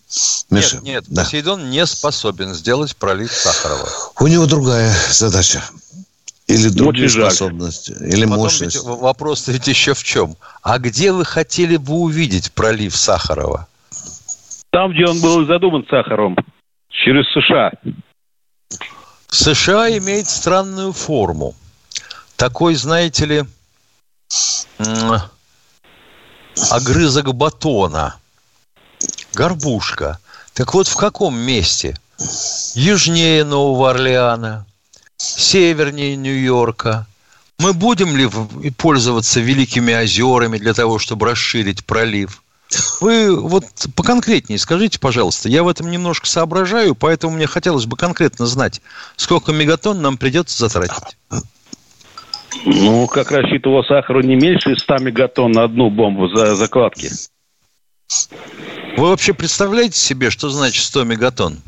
Миша, нет, нет, да. Посейдон не способен сделать пролив Сахарова. У него другая задача. Или другие Очень способности, жаль. или Потом мощность. Ведь вопрос ведь еще в чем? А где вы хотели бы увидеть пролив Сахарова? Там, где он был задуман Сахаровым, через США. США имеет странную форму. Такой, знаете ли, огрызок батона – горбушка. Так вот, в каком месте? Южнее Нового Орлеана, севернее Нью-Йорка. Мы будем ли пользоваться великими озерами для того, чтобы расширить пролив? Вы вот поконкретнее скажите, пожалуйста. Я в этом немножко соображаю, поэтому мне хотелось бы конкретно знать, сколько мегатонн нам придется затратить. Ну, как рассчитывал сахару не меньше 100 мегатонн на одну бомбу за закладки. Вы вообще представляете себе, что значит 100 мегатонн?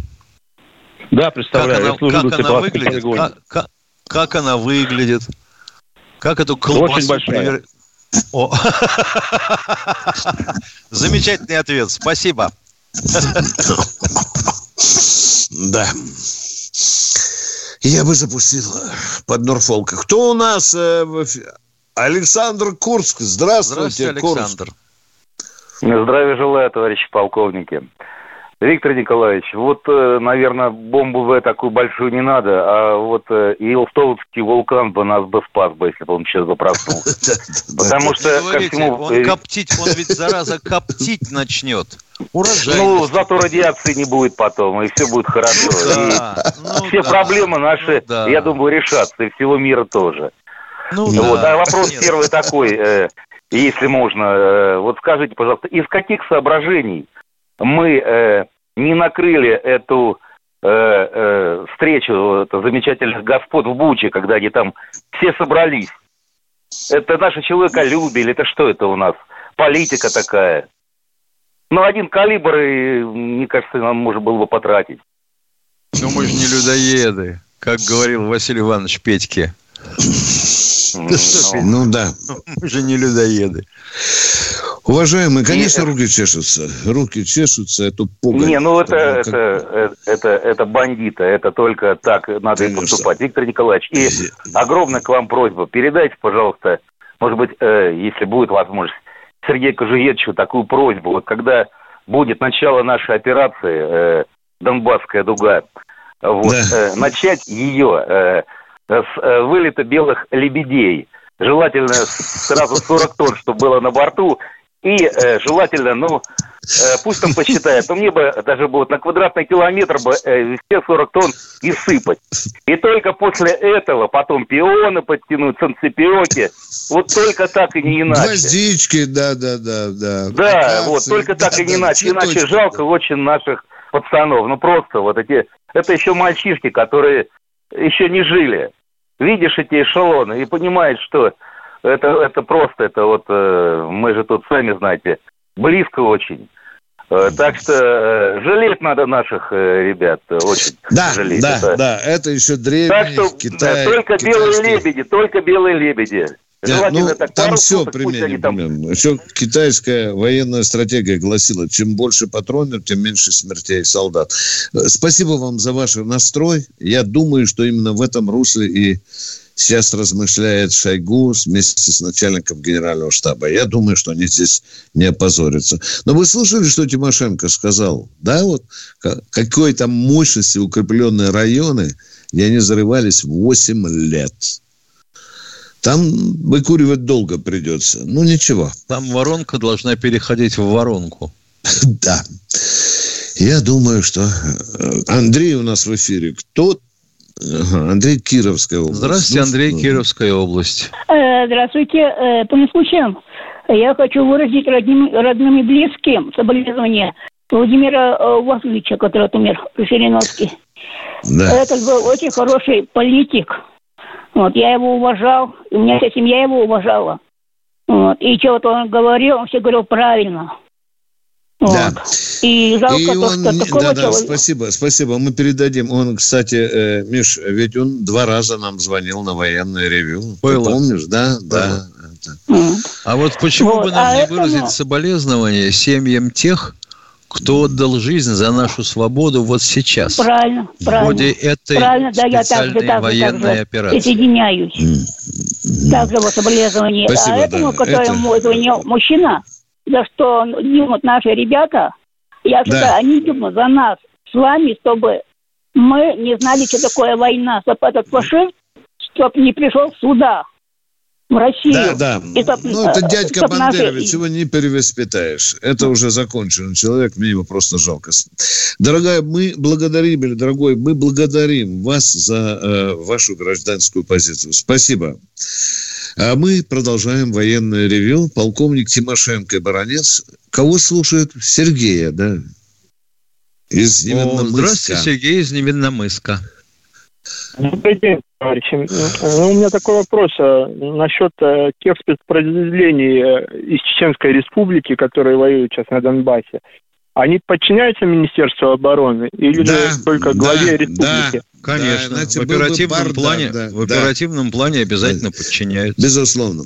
Да, представляю. Как она, как она выглядит? Как, как, как она выглядит? Как эту колбасу... Очень большая. Привер... О. Замечательный ответ. Спасибо. Да. Я бы запустил под Норфолка. Кто у нас? Э, Александр Курск. Здравствуйте, Здравствуйте Александр. Курск. Здравия желаю, товарищи полковники. Виктор Николаевич, вот, э, наверное, бомбу в такую большую не надо, а вот э, Елстовский вулкан бы нас бы спас бы, если бы он сейчас бы проснулся. Потому что ко всему... Он коптить, он ведь, зараза, коптить начнет. Урожай. Ну, зато радиации не будет потом, и все будет хорошо. Ну все проблемы наши, ну я думаю, решатся, и всего мира тоже. Ну, вот. А вопрос первый такой, э, если можно. вот скажите, пожалуйста, из каких соображений мы э, не накрыли эту э, э, встречу замечательных господ в Буче, когда они там все собрались. Это наше человеколюбие или это что это у нас? Политика такая. Ну, один калибр, и, мне кажется, нам можно было бы потратить. Ну, мы же не людоеды, как говорил Василий Иванович Петьке. Ну да. Мы же не людоеды. Уважаемые, конечно, руки чешутся. Руки чешутся, это пугать. Не, ну это, это, это, это, это бандиты, это только так надо и поступать. Виктор Николаевич, и огромная к вам просьба, передайте, пожалуйста, может быть, э, если будет возможность, Сергею Кожуевичу такую просьбу. Вот когда будет начало нашей операции э, «Донбасская дуга», вот, да. э, начать ее э, с э, вылета белых лебедей. Желательно сразу 40 тонн, чтобы было на борту, и э, желательно, ну, э, пусть там посчитает, но мне бы даже будет на квадратный километр бы э, все 40 тонн и сыпать. И только после этого потом пионы подтянуть, санцепиоки. Вот только так и не иначе. Гвоздички, да-да-да. Да, да вот только да, так и не да, иначе. Иначе жалко очень наших пацанов. Ну просто вот эти... Это еще мальчишки, которые еще не жили. Видишь эти эшелоны и понимаешь, что это, это просто, это вот э, мы же тут сами знаете, близко очень. Э, так что э, жалеть надо наших ребят, очень да, жалеть. Да, это... да, это еще Так что Китай, только китайский. белые лебеди, только белые лебеди. Да, ну, так там все примерно, там... примерно. Еще китайская военная стратегия гласила, чем больше патронов, тем меньше смертей солдат. Спасибо вам за ваш настрой. Я думаю, что именно в этом русле и сейчас размышляет Шойгу вместе с начальником генерального штаба. Я думаю, что они здесь не опозорятся. Но вы слышали, что Тимошенко сказал? Да, вот какой там мощности укрепленные районы, где они взрывались 8 лет. Там выкуривать долго придется. Ну, ничего. Там воронка должна переходить в воронку. Да. Я думаю, что э, Андрей у нас в эфире. Кто Андрей Кировская область. Здравствуйте, Андрей, ну, Кировская область. Э, здравствуйте. Э, по случаям я хочу выразить родным, родным и близким соболезнования Владимира Васильевича, который умер в Жириновске. Да. Это был очень хороший политик. Вот, я его уважал, и у меня вся семья его уважала. Вот, и вот он говорил, он все говорил правильно. Да. И жалко и он, то, что такого да, да, человека... спасибо, спасибо. Мы передадим. Он, кстати, э, Миш, ведь он два раза нам звонил на военное ревю. Было. Ты помнишь, да? Да. да. А вот почему вот, бы нам а не этому... выразить соболезнования семьям тех, кто отдал жизнь за нашу свободу вот сейчас. Правильно, правильно. В ходе этой правильно, да, я так же, так военной так же операции. Присоединяюсь. Mm. Также вот соболезнования. Спасибо, а этому, да. которому это... этого мужчина, за что гибнут наши ребята, я считаю, да. они гибнут за нас с вами, чтобы мы не знали, что такое война, чтобы этот фашист, чтобы не пришел сюда, Россию. Да, да. И чтоб, ну, это дядька Бандерович, наши... его не перевоспитаешь. Это уже законченный человек, мне его просто жалко. Дорогая, мы благодарим, или дорогой, мы благодарим вас за э, вашу гражданскую позицию. Спасибо. А мы продолжаем военное ревю. Полковник Тимошенко и Баранец. Кого слушают? Сергея, да? Из Невинномыска. О, здравствуйте, Сергей из Невинномыска. Добрый день, товарищи. Ну, у меня такой вопрос э, насчет э, тех спецподразделений э, из Чеченской Республики, которые воюют сейчас на Донбассе. Они подчиняются Министерству обороны или да, только главе да, республики? Да, конечно. Да, знаете, в оперативном, бардак, плане, да, в оперативном да. плане обязательно подчиняются. Безусловно.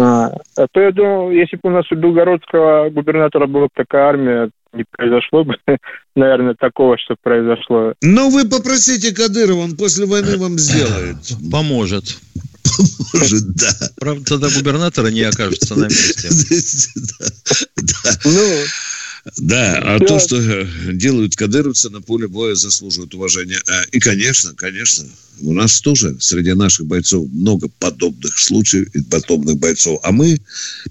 А, а то я думал, если бы у нас у белгородского губернатора была такая армия, не произошло бы, наверное, такого, что произошло. Ну, вы попросите Кадырова, он после войны вам сделает. Поможет. Поможет, да. Правда, тогда губернатора не окажется на месте. Ну, да, а то, что э, делают кадыровцы на поле боя, заслуживают уважения. А, и, конечно, конечно, у нас тоже среди наших бойцов много подобных случаев и подобных бойцов. А мы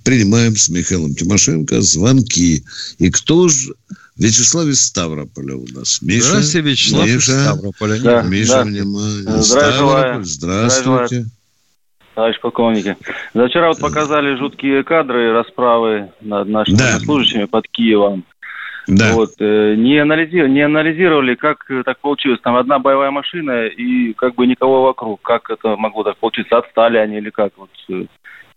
принимаем с Михаилом Тимошенко звонки. И кто же... Вячеслав из Ставрополя у нас. Миша, Здравствуйте, Вячеслав Миша, из Ставрополя. Да, Миша, да. внимание. Здравствуйте. Здравствуйте. Товарищ полковники. За вчера вот показали жуткие кадры расправы над нашими да. служащими под Киевом. Да. Вот, э, не, анализировали, не анализировали, как так получилось. Там одна боевая машина и как бы никого вокруг. Как это могло так получиться? Отстали они или как? Вот, э,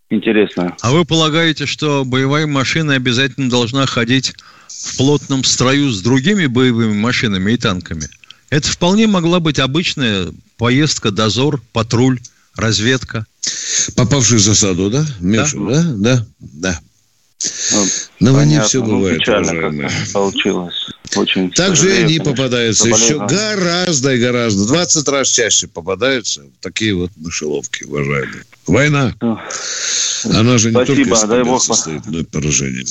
интересно. А вы полагаете, что боевая машина обязательно должна ходить в плотном строю с другими боевыми машинами и танками? Это вполне могла быть обычная поездка, дозор, патруль, разведка. Попавший в засаду, да, Миша? Да, да, да. да. Ну, На войне все ну, бывает, уважаемые. получилось. Очень Также и они попадаются еще гораздо и гораздо. 20 раз чаще попадаются такие вот мышеловки, уважаемые. Война. Ну, Она же не Спасибо, только дай Бог. состоит, но и поражение.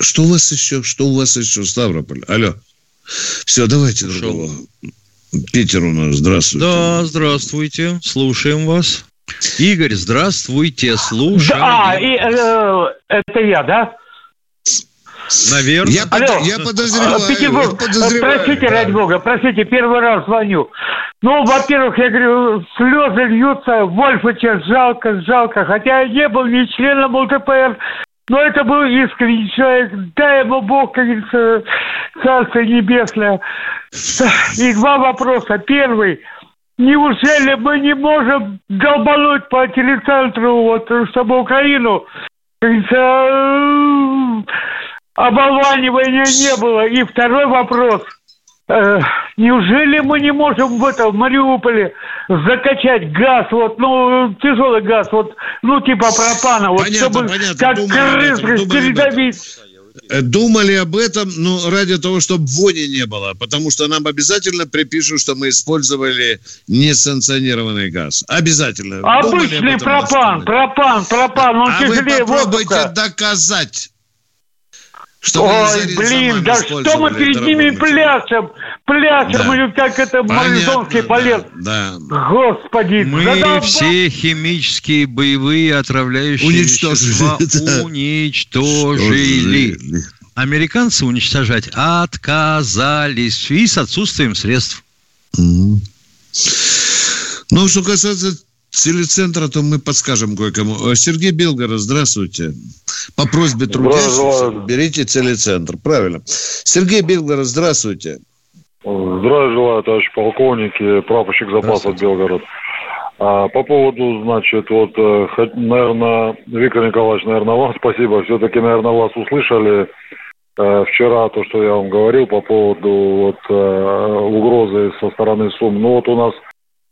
Что у вас еще? Что у вас еще, Ставрополь? Алло. Все, давайте другого. Питер у нас, здравствуйте. Да, здравствуйте. Слушаем вас. Игорь, здравствуйте, слушаю. Да, и, э, это я, да? Наверное. Я, Алло, я подозреваю. Петербург, я подозреваю. Простите, да. ради бога, простите, первый раз звоню. Ну, во-первых, я говорю, слезы льются, Вольфовича жалко, жалко. Хотя я не был ни членом ЛТПР, но это был искренний человек. Дай ему Бог, как говорится, Царство Небесное. И два вопроса. Первый – Неужели мы не можем долбануть по телецентру, вот, чтобы Украину, говорится, оболванивания не было? И второй вопрос. Э, неужели мы не можем в этом в Мариуполе закачать газ, вот, ну, тяжелый газ, вот, ну, типа пропана, вот, понятно, чтобы понятно, как крысы передавить? Э, думали об этом, ну, ради того, чтобы вони не было, потому что нам обязательно припишут, что мы использовали несанкционированный газ. Обязательно. Обычный пропан, пропан, пропан, он а тяжелее вы попробуйте воздуха. доказать, что Ой, блин, да что мы перед ними пляшем? Пляшем да. или как это Маризонский полет? Да, да. Господи. Мы да, все химические боевые отравляющие уничтожили, вещества уничтожили. Американцы уничтожать отказались и с отсутствием средств. Mm-hmm. Ну, что касается телецентра, то мы подскажем кое-кому. Э, Сергей Белгород, здравствуйте. По просьбе трудящихся берите телецентр. Правильно. Сергей Белгород, здравствуйте. Здравия желаю, товарищ полковники, прапорщик запасов Белгород. А, по поводу, значит, вот, э, наверное, Виктор Николаевич, наверное, вам спасибо. Все-таки, наверное, вас услышали э, вчера то, что я вам говорил по поводу вот, угрозы со стороны СУМ. Ну вот у нас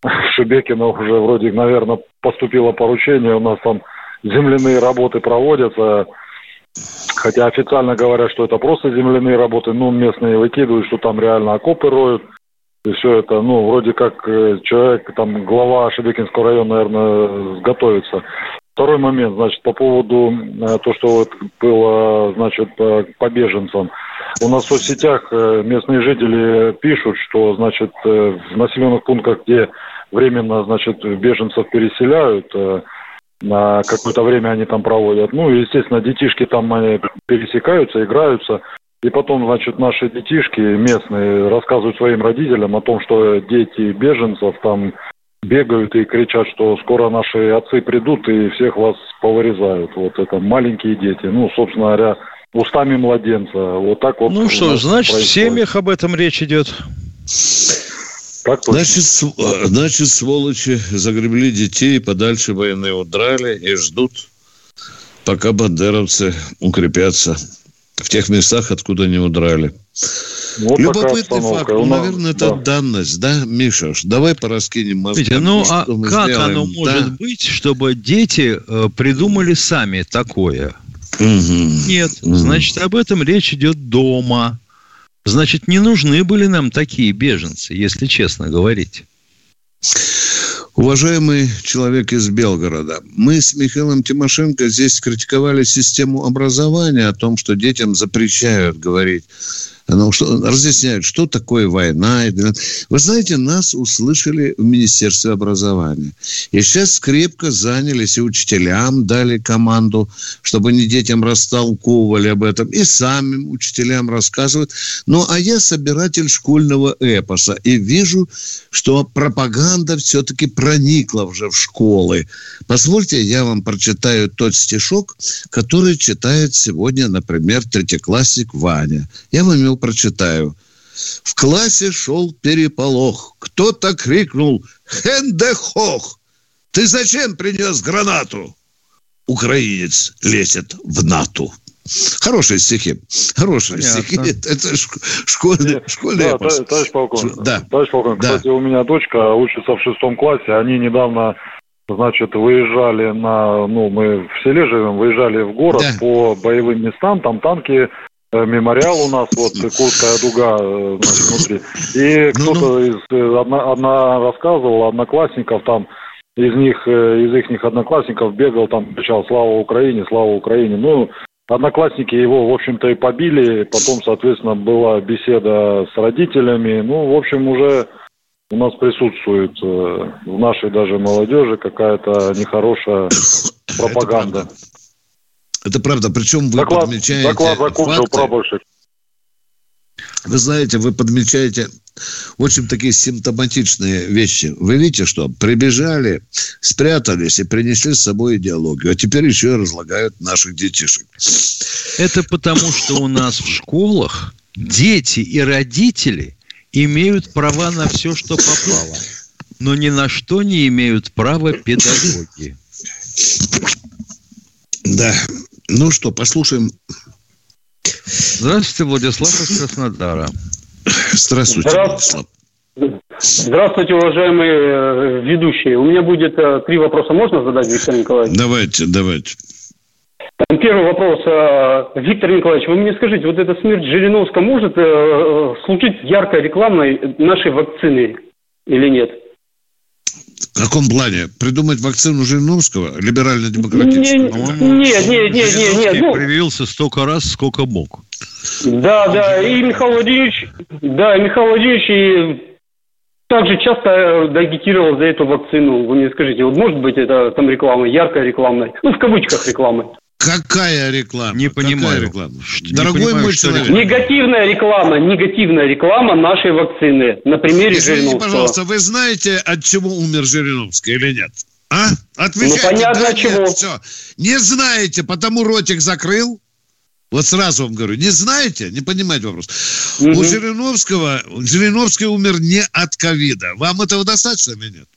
Шебекина уже вроде, наверное, поступило поручение, у нас там земляные работы проводятся, хотя официально говорят, что это просто земляные работы, ну, местные выкидывают, что там реально окопы роют, и все это, ну, вроде как э, человек, там, глава Шебекинского района, наверное, готовится. Второй момент, значит, по поводу э, то, что вот было, значит, по, по беженцам. У нас в соцсетях э, местные жители пишут, что, значит, э, в населенных пунктах, где временно, значит, беженцев переселяют, э, на какое-то время они там проводят. Ну, естественно, детишки там они пересекаются, играются. И потом, значит, наши детишки местные рассказывают своим родителям о том, что дети беженцев там бегают и кричат, что скоро наши отцы придут и всех вас повырезают. Вот это маленькие дети. Ну, собственно говоря, устами младенца. Вот так вот. Ну что, значит, происходит. в семьях об этом речь идет. Так значит, значит, сволочи загребли детей, подальше войны удрали и ждут, пока бандеровцы укрепятся в тех местах, откуда они удрали. Вот Любопытный факт. Ну, наверное, это да. данность, да, Миша? Давай пораскинем мозги. Видите, ну, а как сделаем? оно может да? быть, чтобы дети э, придумали сами такое? Угу. Нет. Угу. Значит, об этом речь идет дома. Значит, не нужны были нам такие беженцы, если честно говорить. Уважаемый человек из Белгорода, мы с Михаилом Тимошенко здесь критиковали систему образования о том, что детям запрещают говорить ну, что, разъясняют, что такое война. Вы знаете, нас услышали в Министерстве образования. И сейчас крепко занялись, и учителям дали команду, чтобы не детям растолковывали об этом, и самим учителям рассказывают. Ну, а я собиратель школьного эпоса, и вижу, что пропаганда все-таки проникла уже в школы. Позвольте, я вам прочитаю тот стишок, который читает сегодня, например, третьеклассник Ваня. Я вам его прочитаю. В классе шел переполох. Кто-то крикнул «Хендехох! Ты зачем принес гранату?» Украинец лезет в НАТО. Хорошие стихи. Хорошие Понятно. стихи. Это школьные, школьные да, товарищ полковник. Да. Товарищ полковник, да. кстати, у меня дочка учится в шестом классе. Они недавно, значит, выезжали на... Ну, мы в селе живем, выезжали в город да. по боевым местам. Там танки Э, мемориал у нас, вот, Курская дуга, э, значит, внутри. И ну, кто-то ну. из, э, одна, одна рассказывала, одноклассников там, из них, из их одноклассников бегал, там, кричал «Слава Украине! Слава Украине!». Ну, одноклассники его, в общем-то, и побили. Потом, соответственно, была беседа с родителями. Ну, в общем, уже у нас присутствует в нашей даже молодежи какая-то нехорошая пропаганда. Это правда. Причем вы доклад, подмечаете доклад факты. Вы знаете, вы подмечаете очень такие симптоматичные вещи. Вы видите, что прибежали, спрятались и принесли с собой идеологию, а теперь еще и разлагают наших детишек. Это потому, что у нас в школах дети и родители имеют права на все, что попало, но ни на что не имеют права педагоги. Да, ну что, послушаем. Здравствуйте, Владислав из Краснодара. Здравствуйте, Владислав. Здравствуйте, уважаемые э, ведущие. У меня будет э, три вопроса. Можно задать, Виктор Николаевич? Давайте, давайте. Первый вопрос. Э, Виктор Николаевич, вы мне скажите, вот эта смерть Жириновского может служить яркой рекламой нашей вакцины или нет? В каком плане? Придумать вакцину Жириновского, либерально-демократическую? Нет, нет, нет, нет, нет. Ну... Привился столько раз, сколько мог. Да, да, и Михаил Владимирович, да, Михаил Владимирович и также часто агитировал за эту вакцину. Вы мне скажите, вот может быть это там реклама, яркая реклама, ну в кавычках реклама. Какая реклама? Не понимаю. Какая реклама? Что, Дорогой понимаю, мой человек. Негативная реклама, негативная реклама нашей вакцины. На примере Извините, Жириновского. пожалуйста, вы знаете, от чего умер Жириновский или нет? А? Отвечайте. Ну, понятно, да, от чего. Нет, все. Не знаете, потому ротик закрыл. Вот сразу вам говорю, не знаете, не понимаете вопрос. Угу. У Жириновского, Жириновский умер не от ковида. Вам этого достаточно или нет?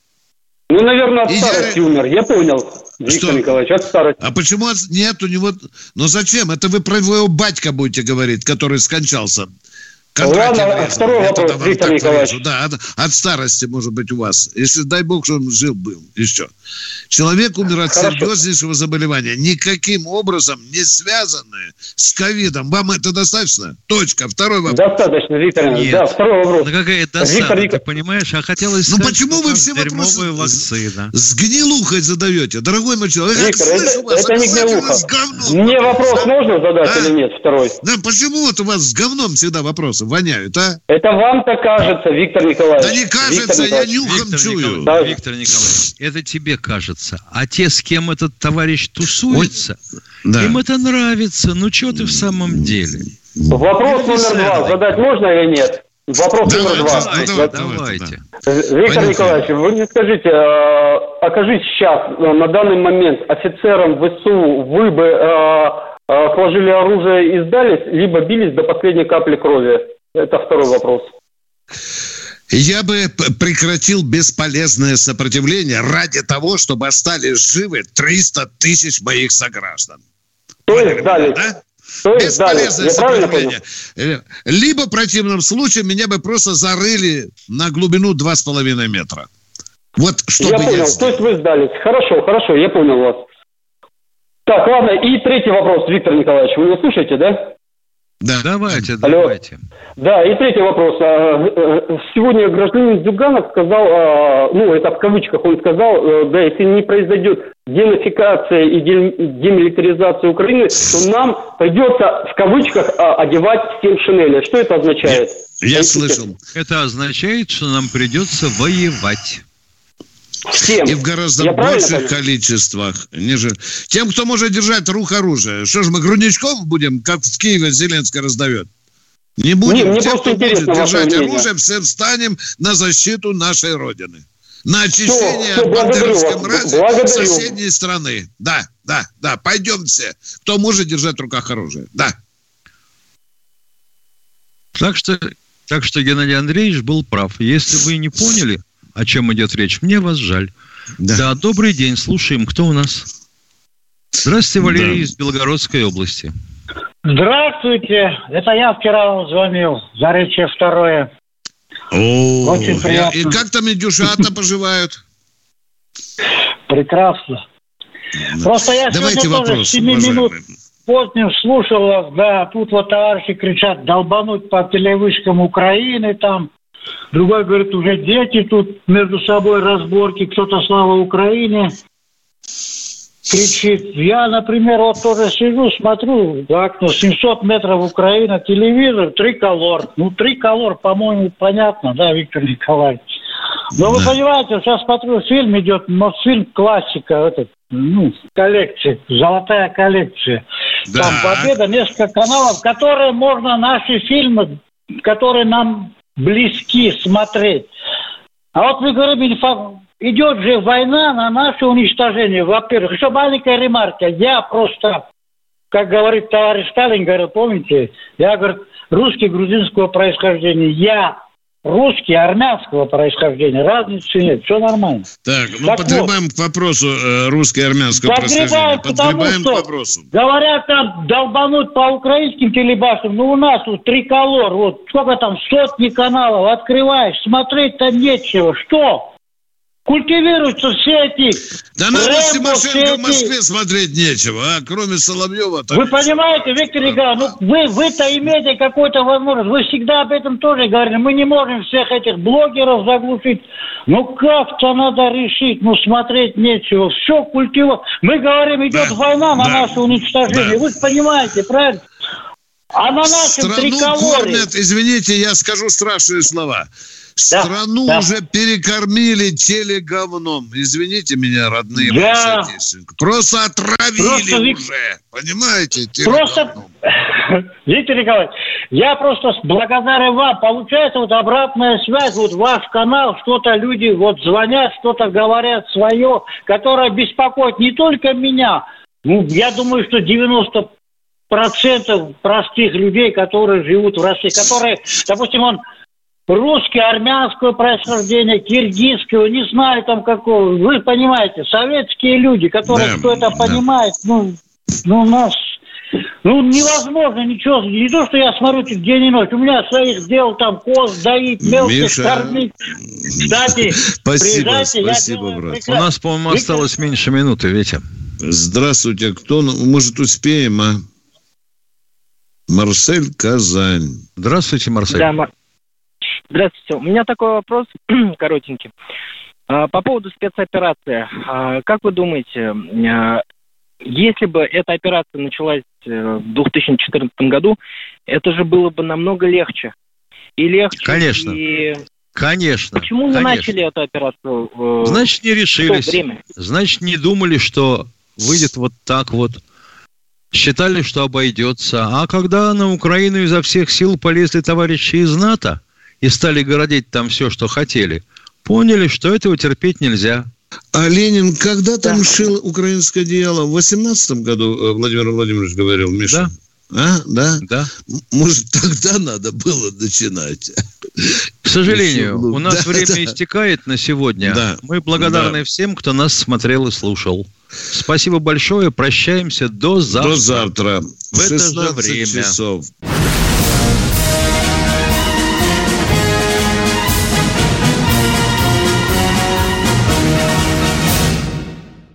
Ну, наверное, от и старости я... умер, я понял. Виктор Что? Николаевич, от старости. А почему нет у него... Ну зачем? Это вы про его батька будете говорить, который скончался. Ладно, второй вопрос, Виктор Николаевич. Да, от, от старости, может быть, у вас. Если, дай бог, что он жил-был. Еще. Человек умер от Хорошо. серьезнейшего заболевания, никаким образом не связанное с ковидом. Вам это достаточно? Точка. Второй вопрос. Достаточно, Виктор Николаевич. Да, второй вопрос. Да какая досада, Виктор Ник... ты понимаешь? А хотелось Ну почему вы все вопросы вакцина. с гнилухой задаете? Дорогой мой человек, Виктор, это, вас, это не гнилуха. Мне вопрос можно задать а? или нет, второй? Да почему вот у вас с говном всегда вопросы? Кажется, воняют, а? Это вам-то кажется, Виктор Николаевич. Да не кажется, я нюхом Виктор чую. Николаевич, да. Виктор Николаевич, это тебе кажется. А те, с кем этот товарищ тусуется, Ой, да. им это нравится. Ну, что ты в самом деле? Вопрос номер два. Задать можно или нет? Вопрос давайте, номер два. Давайте, давайте. Виктор Понятно. Николаевич, вы мне скажите, а, окажись сейчас, на данный момент, офицером ВСУ, вы бы а, а, сложили оружие и сдались, либо бились до последней капли крови? Это второй вопрос. Я бы прекратил бесполезное сопротивление ради того, чтобы остались живы 300 тысяч моих сограждан. То есть дали, да? То есть Бесполезное сопротивление. Э, либо в противном случае меня бы просто зарыли на глубину 2,5 метра. Вот что я бы понял. Я То есть вы сдались. Хорошо, хорошо, я понял вас. Так, ладно, и третий вопрос, Виктор Николаевич. Вы меня слушаете, да? Да, давайте, Алло. давайте. Да, и третий вопрос. А, э, сегодня гражданин Зюганов сказал, а, ну, это в кавычках он сказал, э, да, если не произойдет денацификация и демилитаризация Украины, то нам придется в кавычках а, одевать всем шинели. Что это означает? Я, я слышал. Это означает, что нам придется воевать. Всем. И в гораздо Я больших количествах. Ниже. Тем, кто может держать рук оружие. Что ж, мы грудничков будем, как в Киеве Зеленский раздает? Не будем. Не, Тем, кто будет держать оружие, все встанем на защиту нашей Родины. На очищение все, от бандеровской мрази соседней страны. Да, да, да. Пойдем все. Кто может держать в руках оружие. Да. Так что, так что Геннадий Андреевич был прав. Если вы не поняли, о чем идет речь. Мне вас жаль. Да, да добрый день, слушаем. Кто у нас? Здравствуйте, Валерий да. из Белгородской области. Здравствуйте. Это я вчера вам звонил. Заречье второе. О, Очень приятно. И как там индюшата поживают? Прекрасно. Просто я Давайте сегодня вопрос, тоже 7 минут поздним слушал вас, да, тут вот товарищи кричат, долбануть по телевышкам Украины там, Другой говорит, уже дети тут между собой разборки, кто-то слава Украине кричит. Я, например, вот тоже сижу, смотрю в окно, 700 метров Украина, телевизор, триколор. Ну, триколор, по-моему, понятно, да, Виктор Николаевич? Но вы понимаете, сейчас смотрю, фильм идет, но фильм классика, этот, ну, коллекция, золотая коллекция. Да. Там победа, несколько каналов, которые можно наши фильмы, которые нам близки смотреть. А вот вы говорите, идет же война на наше уничтожение. Во-первых, еще маленькая ремарка. Я просто, как говорит товарищ Сталин, говорил, помните, я, говорит, русский грузинского происхождения. Я русский, армянского происхождения. Разницы нет, все нормально. Так, ну так подгребаем вот. к вопросу э, русский армянского происхождения. Подгребаем потому, к вопросу. Говорят, там долбануть по украинским телебашам, ну у нас тут триколор, вот сколько там, сотни каналов, открываешь, смотреть-то нечего. Что? Культивируются все эти... Да на Тимошенко в Москве смотреть нечего, а? Кроме Соловьева... Вы понимаете, Виктор Николаевич, ну вы, вы-то имеете какую-то возможность, вы всегда об этом тоже говорили, мы не можем всех этих блогеров заглушить, ну как-то надо решить, ну смотреть нечего, все культивируют. Мы говорим, идет да, война на да, наше уничтожение, да. вы понимаете, правильно? А на нашем Страну триколоре... кормят, извините, я скажу страшные слова. Страну да, уже перекормили телеговном. Извините меня, родные да. Просто отравили просто, уже. Понимаете? Просто, Виктор Николаевич, я просто благодарен вам. Получается вот обратная связь, вот ваш канал, что-то люди вот звонят, что-то говорят свое, которое беспокоит не только меня, ну, я думаю, что 90 процентов простых людей, которые живут в России, которые, допустим, он русский, армянского происхождения, киргизского, не знаю там какого. Вы понимаете, советские люди, которые да, кто это да. понимает, ну, ну, у нас ну, невозможно ничего. Не то, что я смотрю день и ночь. У меня своих дел там коз доить, мелких Миша... кормить. Кстати, спасибо, спасибо, брат. Прекрасно. У нас, по-моему, осталось меньше минуты, Витя. Здравствуйте. Кто, может, успеем, а? Марсель Казань. Здравствуйте, Марсель. Да, Здравствуйте. У меня такой вопрос коротенький. А, по поводу спецоперации. А, как вы думаете, а, если бы эта операция началась э, в 2014 году, это же было бы намного легче. И легче. Конечно. И... Конечно. Почему не начали эту операцию? Э, Значит, не решились. время? Значит, не думали, что выйдет вот так вот. Считали, что обойдется. А когда на Украину изо всех сил полезли товарищи из НАТО, и стали городить там все, что хотели, поняли, что этого терпеть нельзя. А Ленин когда там да. шил украинское одеяло? В 18 году э, Владимир Владимирович говорил, Миша? Да. А, да? Да. Может, тогда надо было начинать? К сожалению, у нас да, время да. истекает на сегодня. Да. Мы благодарны да. всем, кто нас смотрел и слушал. Спасибо большое. Прощаемся до завтра. До завтра. В это же время. часов.